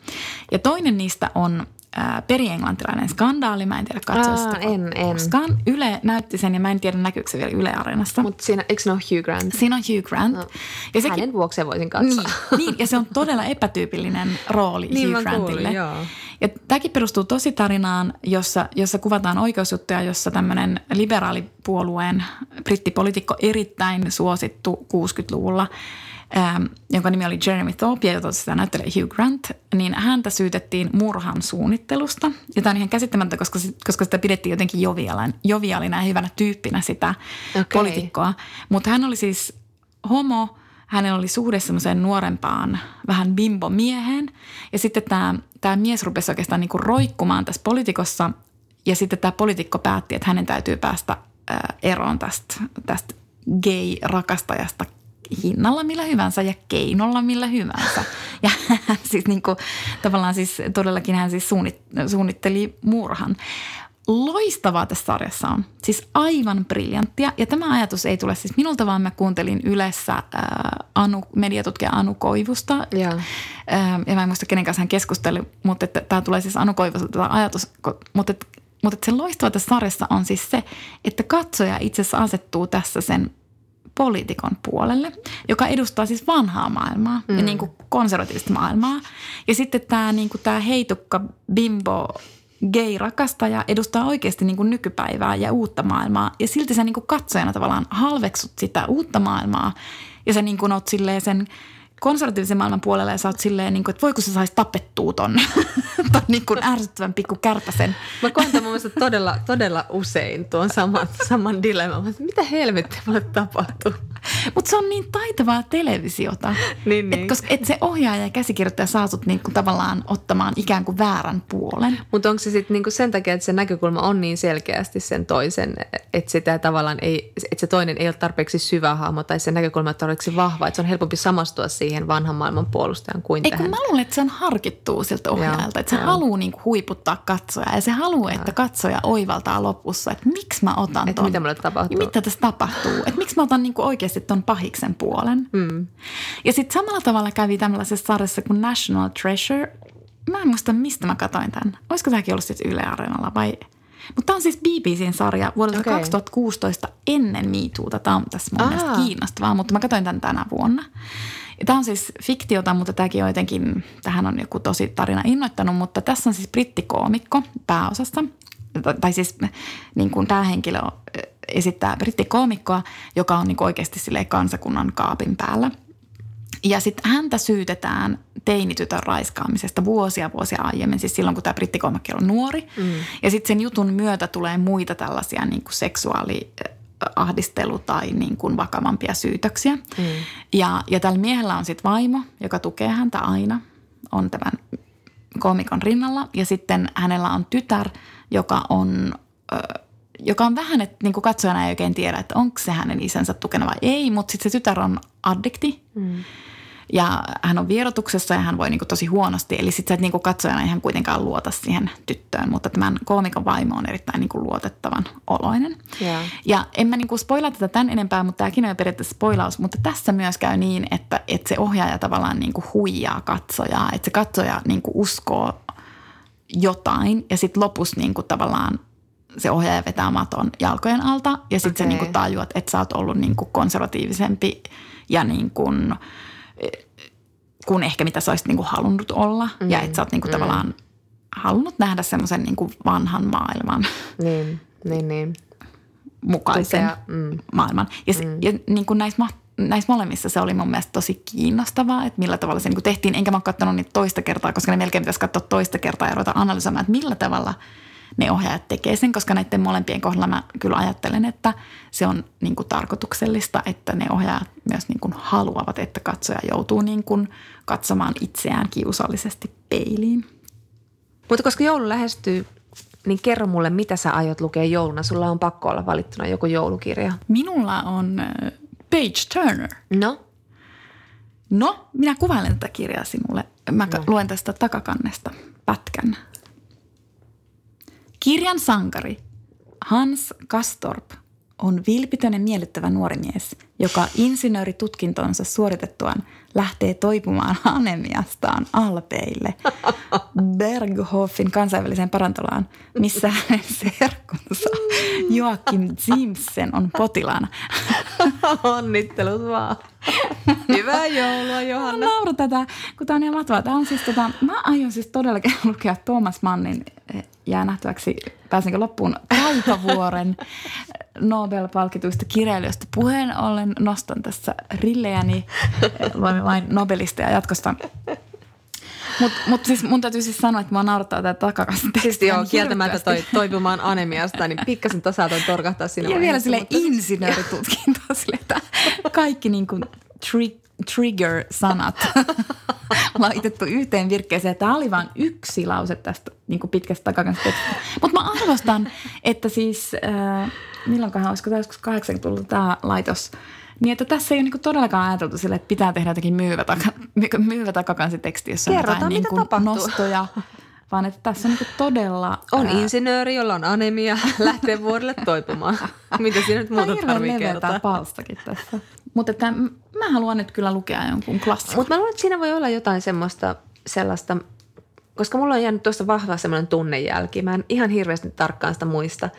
Ja toinen niistä on perienglantilainen skandaali. Mä en tiedä katsoista en, en. koskaan. Yle näytti sen ja mä en tiedä näkyykö se vielä Yle Areenassa. Mutta siinä, eikö se ole Hugh Grant? Siinä on Hugh Grant. No. Ja sekin, Hänen vuoksi voisin katsoa. Niin, niin, ja se on todella epätyypillinen rooli niin Hugh Grantille. Kuulin, joo. Ja tämäkin perustuu tosi tarinaan, jossa, jossa kuvataan oikeusjuttuja, jossa tämmöinen liberaalipuolueen brittipolitiikko erittäin suosittu 60-luvulla – ähm, jonka nimi oli Jeremy Thorpe, jota sitä näyttelee Hugh Grant, niin häntä syytettiin murhan suunnittelusta. Ja tämä on ihan käsittämättä, koska, koska sitä pidettiin jotenkin jovialina ja hyvänä tyyppinä sitä okay. poliitikkoa. Mutta hän oli siis homo, hänellä oli suhde semmoiseen nuorempaan vähän bimbo-mieheen. Ja sitten tämä, tämä mies rupesi oikeastaan niinku roikkumaan tässä politikossa. Ja sitten tämä poliitikko päätti, että hänen täytyy päästä eroon tästä, tästä gay-rakastajasta hinnalla millä hyvänsä ja keinolla millä hyvänsä. Ja siis niin kuin, tavallaan siis todellakin hän siis suunnitteli murhan. Loistavaa tässä sarjassa on. Siis aivan briljanttia. Ja tämä ajatus ei tule siis minulta, vaan mä kuuntelin Ylessä äh, Anu, mediatutkija Anu Koivusta. Ja. Äh, ja mä en muista kenen kanssa hän keskusteli, mutta tämä tulee siis Anu Koivusta tämä ajatus. Mutta, mutta se loistava tässä sarjassa on siis se, että katsoja itse asiassa asettuu tässä sen poliitikon puolelle, joka edustaa siis vanhaa maailmaa mm. ja niin kuin konservatiivista maailmaa. Ja sitten tämä, niin kuin tämä heitukka bimbo gay-rakastaja edustaa oikeasti niin kuin nykypäivää ja uutta maailmaa. Ja silti sä niin kuin katsojana tavallaan halveksut sitä uutta maailmaa ja sä niin kuin oot sen – konservatiivisen maailman puolella ja sä oot silleen, niin kuin, että voiko se saisi tapettua ton, ton niin kuin ärsyttävän pikku kärpäsen. Mä koen tämän mun todella, todella usein tuon saman, saman dilemman. Mitä helvettiä mulle tapahtuu? Mutta se on niin taitavaa televisiota, niin, niin. Et, koska et se ohjaaja ja käsikirjoittaja saa sut niinku tavallaan ottamaan ikään kuin väärän puolen. Mutta onko se sitten niinku sen takia, että se näkökulma on niin selkeästi sen toisen, että sitä tavallaan ei, että se toinen ei ole tarpeeksi syvä hahmo tai se näkökulma on tarpeeksi vahva, että se on helpompi samastua siihen vanhan maailman puolustajan kuin ei, tähän. Kun mä luulen, että se on harkittuu siltä ohjaajalta, että se haluaa niinku huiputtaa katsoja ja se haluaa, että katsoja oivaltaa lopussa, että miksi mä otan Että mitä mulle tapahtuu. Mitä tässä tapahtuu, että miksi mä otan niinku oikeasti ton pahiksen puolen. Mm. Ja sitten samalla tavalla kävi tämmöisessä sarjassa kuin National Treasure. Mä en muista, mistä mä katsoin tämän. Olisiko tämäkin ollut sitten Yle Areenalla vai... Mutta tämä on siis BBCn sarja vuodelta okay. 2016 ennen MeToota. Tämä on tässä mun Aa. mielestä kiinnostavaa, mutta mä katsoin tämän tänä vuonna. Ja tämä on siis fiktiota, mutta tämäkin on jotenkin, tähän on joku tosi tarina innoittanut, mutta tässä on siis brittikoomikko pääosassa. Tai siis niin kuin tämä henkilö esittää brittikoomikkoa, joka on niin oikeasti sille kansakunnan kaapin päällä. Ja sitten häntä syytetään teinitytön raiskaamisesta vuosia vuosia aiemmin, siis silloin kun tämä brittikoomikko on nuori. Mm. Ja sitten sen jutun myötä tulee muita tällaisia niin kuin seksuaali ahdistelu tai niin kuin vakavampia syytöksiä. Mm. Ja, ja tällä miehellä on sitten vaimo, joka tukee häntä aina, on tämän koomikon rinnalla. Ja sitten hänellä on tytär, joka on joka on vähän, että niin katsojana ei oikein tiedä, että onko se hänen isänsä tukena vai ei, mutta sitten se tytär on addikti. Mm. Ja hän on vierotuksessa ja hän voi niin kuin tosi huonosti. Eli sitten sä et niin kuin katsojana ihan kuitenkaan luota siihen tyttöön. Mutta tämän koomikon vaimo on erittäin niin kuin luotettavan oloinen. Joo. Ja en mä niin kuin spoilaa tätä tämän enempää, mutta tämäkin on periaatteessa spoilaus. Mutta tässä myös käy niin, että, että se ohjaaja tavallaan niin kuin huijaa katsojaa. Että se katsoja niin kuin uskoo jotain ja sitten lopussa niin kuin tavallaan se ohjaaja vetää maton jalkojen alta ja sitten okay. Sä niin kuin tajuat, että sä oot ollut niin kuin konservatiivisempi ja niin kuin, kun ehkä mitä sä olisit niin kuin halunnut olla mm. ja että sä oot niin kuin mm. tavallaan halunnut nähdä semmoisen niin kuin vanhan maailman Niin, niin, niin. mukaisen Tukea, mm. maailman. Ja, se, ja niin kuin näissä, ma- näissä molemmissa se oli mun mielestä tosi kiinnostavaa, että millä tavalla se niin kuin tehtiin. Enkä mä ole katsonut niitä toista kertaa, koska ne melkein pitäisi katsoa toista kertaa ja ruveta analysoimaan, että millä tavalla ne ohjaajat tekee sen, koska näiden molempien kohdalla mä kyllä ajattelen, että se on niin kuin tarkoituksellista, että ne ohjaajat myös niin kuin haluavat, että katsoja joutuu niin kuin katsomaan itseään kiusallisesti peiliin. Mutta koska joulu lähestyy, niin kerro mulle, mitä sä aiot lukea jouluna. Sulla on pakko olla valittuna joku joulukirja. Minulla on Page Turner. No? No, minä kuvailen tätä kirjaa sinulle. Mä no. luen tästä takakannesta pätkän. Kirjan sankari Hans Kastorp on vilpitön ja miellyttävä nuori mies, joka insinööritutkintonsa suoritettuaan lähtee toipumaan anemiastaan alpeille Berghofin kansainväliseen parantolaan, missä hänen serkkunsa Joakim Zimsen on potilaana. Onnittelut vaan. Hyvää joulua, Mä Johanna. nauran tätä, kun tää on ihan mahtavaa. Tää on siis tota, mä aion siis todellakin lukea Thomas Mannin eh, jää nähtäväksi, pääsenkö loppuun, Taikavuoren Nobel-palkituista kirjailijoista. Puheen ollen nostan tässä rillejäni, eh, luemme vain Nobelisteja jatkosta. Mutta mut siis mun täytyy siis sanoa, että mua naurattaa tämä takakasta Siis joo, kieltämättä toi, toipumaan anemiasta, niin pikkasen tasaatoin torkahtaa siinä Ja vielä sille mutta- insinööritutkinto, sille, että kaikki niin kuin tri- trigger-sanat laitettu yhteen virkkeeseen. Tämä oli vain yksi lause tästä niin kuin pitkästä tekstistä. Mutta mä arvostan, että siis, äh, milloinkohan olisiko tämä joskus 80-luvulta tämä laitos, niin että tässä ei ole niin todellakaan ajateltu sille, että pitää tehdä jotakin myyvä, taka, myyvä takakansiteksti, jossa on Kerrotaan, jotain niin mitä kuin tapahtuu. nostoja, vaan että tässä on niin todella... On ää, insinööri, jolla on anemia, lähtee vuodelle toipumaan. Mitä siinä nyt muuta leveä kertoa? palstakin tässä. Mutta että mä haluan nyt kyllä lukea jonkun klassikon. Mutta mä luulen, että siinä voi olla jotain semmoista, sellaista, koska mulla on jäänyt tuosta vahva semmoinen tunnejälki. Mä en ihan hirveästi tarkkaan sitä muista.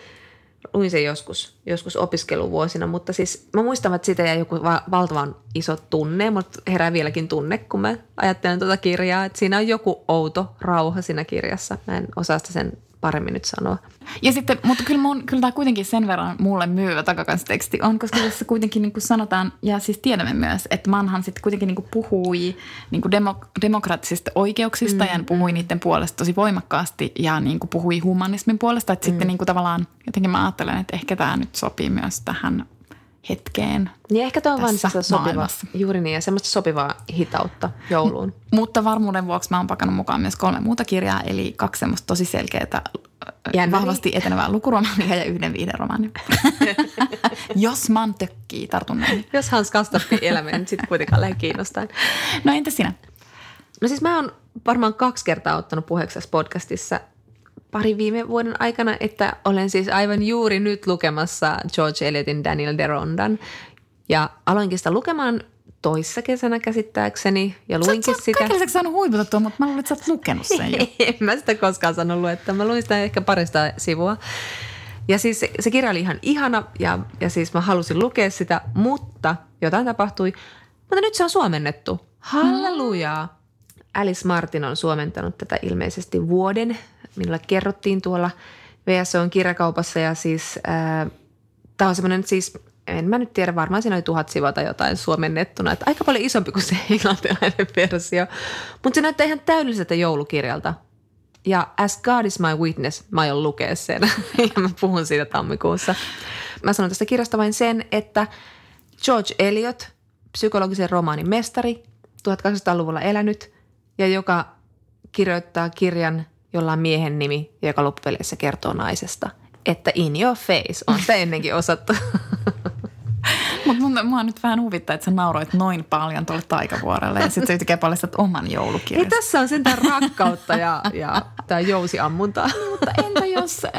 Luin sen joskus, joskus opiskeluvuosina, mutta siis mä muistan, että siitä jäi joku va- valtavan iso tunne. Mutta herää vieläkin tunne, kun mä ajattelen tuota kirjaa, että siinä on joku outo rauha siinä kirjassa. Mä en osaa sitä sen paremmin nyt sanoa. Ja sitten, mutta kyllä, mun, kyllä tämä kuitenkin sen verran mulle myyvä takakansiteksti on, koska tässä kuitenkin niin kuin sanotaan, ja siis tiedämme myös, että Manhan sitten kuitenkin niin kuin puhui niin kuin demok- demokraattisista oikeuksista mm, ja puhui niiden puolesta tosi voimakkaasti ja niin kuin puhui humanismin puolesta. Että mm. sitten niin kuin tavallaan jotenkin mä ajattelen, että ehkä tämä nyt sopii myös tähän hetkeen. Niin ehkä tuo on vain maailmassa. juuri niin, ja semmoista sopivaa hitautta jouluun. Mutta varmuuden vuoksi mä oon pakannut mukaan myös kolme muuta kirjaa, eli kaksi semmoista tosi selkeää, Jänniä. vahvasti etenevää lukuromaania ja yhden viihderomaania. Jos man tökkii, tartun näihin. Jos Hans Kastorpin elämä nyt sitten kuitenkaan lähde kiinnostaa. No entä sinä? No siis mä oon varmaan kaksi kertaa ottanut puheeksi podcastissa pari viime vuoden aikana, että olen siis aivan juuri nyt lukemassa George Eliotin Daniel Derondan. Ja aloinkin sitä lukemaan toissa kesänä käsittääkseni ja luinkin sä sitä. kaiken lisäksi saanut huiputettua, mutta mä luulen, että sä oot lukenut sen jo. en mä sitä koskaan saanut luettua. Mä luin sitä ehkä parista sivua. Ja siis se, se kirja oli ihan ihana ja, ja siis mä halusin lukea sitä, mutta jotain tapahtui. Mutta nyt se on suomennettu. Hallelujaa! Alice Martin on suomentanut tätä ilmeisesti vuoden. Minulle kerrottiin tuolla VSOn kirjakaupassa ja siis äh, tämä on semmoinen siis, en mä nyt tiedä, varmaan siinä oli tuhat sivua tai jotain suomennettuna. Että aika paljon isompi kuin se englantilainen versio. Mutta se näyttää ihan täydelliseltä joulukirjalta. Ja As God is my witness, mä aion lukea sen ja mä puhun siitä tammikuussa. Mä sanon tästä kirjasta vain sen, että George Eliot, psykologisen romaanin mestari, 1800-luvulla elänyt ja joka kirjoittaa kirjan, jolla on miehen nimi ja joka loppupeleissä kertoo naisesta. Että in your face on sitä ennenkin osattu. Mutta mun mua nyt vähän huvittaa, että sä nauroit noin paljon tuolle taikavuorelle ja sitten sä yhtäkkiä paljastat oman joulukirjan. Ei tässä on sentään rakkautta ja, ja tämä jousiammunta. Mutta entä jos äh,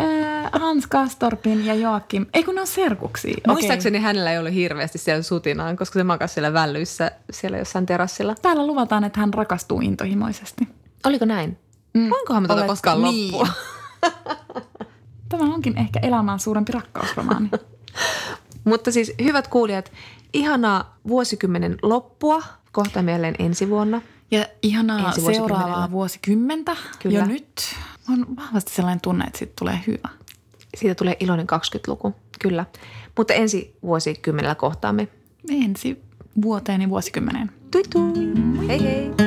Hans Kastorpin ja Joakim, ei kun ne on serkuksi. Muistaakseni hänellä ei ole hirveästi siellä sutinaan, koska se makasi siellä vällyissä siellä jossain terassilla. Täällä luvataan, että hän rakastuu intohimoisesti. Oliko näin? Mm. Onkohan me tuota koskaan niin. loppua? Tämä onkin ehkä elämän suurempi rakkausromaani. Mutta siis hyvät kuulijat, ihanaa vuosikymmenen loppua. Kohta mieleen ensi vuonna. Ja ihanaa seuraavaa vuosikymmentä Kyllä. jo nyt. On vahvasti sellainen tunne, että siitä tulee hyvä. Siitä tulee iloinen 20-luku, kyllä. Mutta ensi vuosikymmenellä kohtaamme. Ensi vuoteen ja vuosikymmeneen. Tui tui. Hei hei.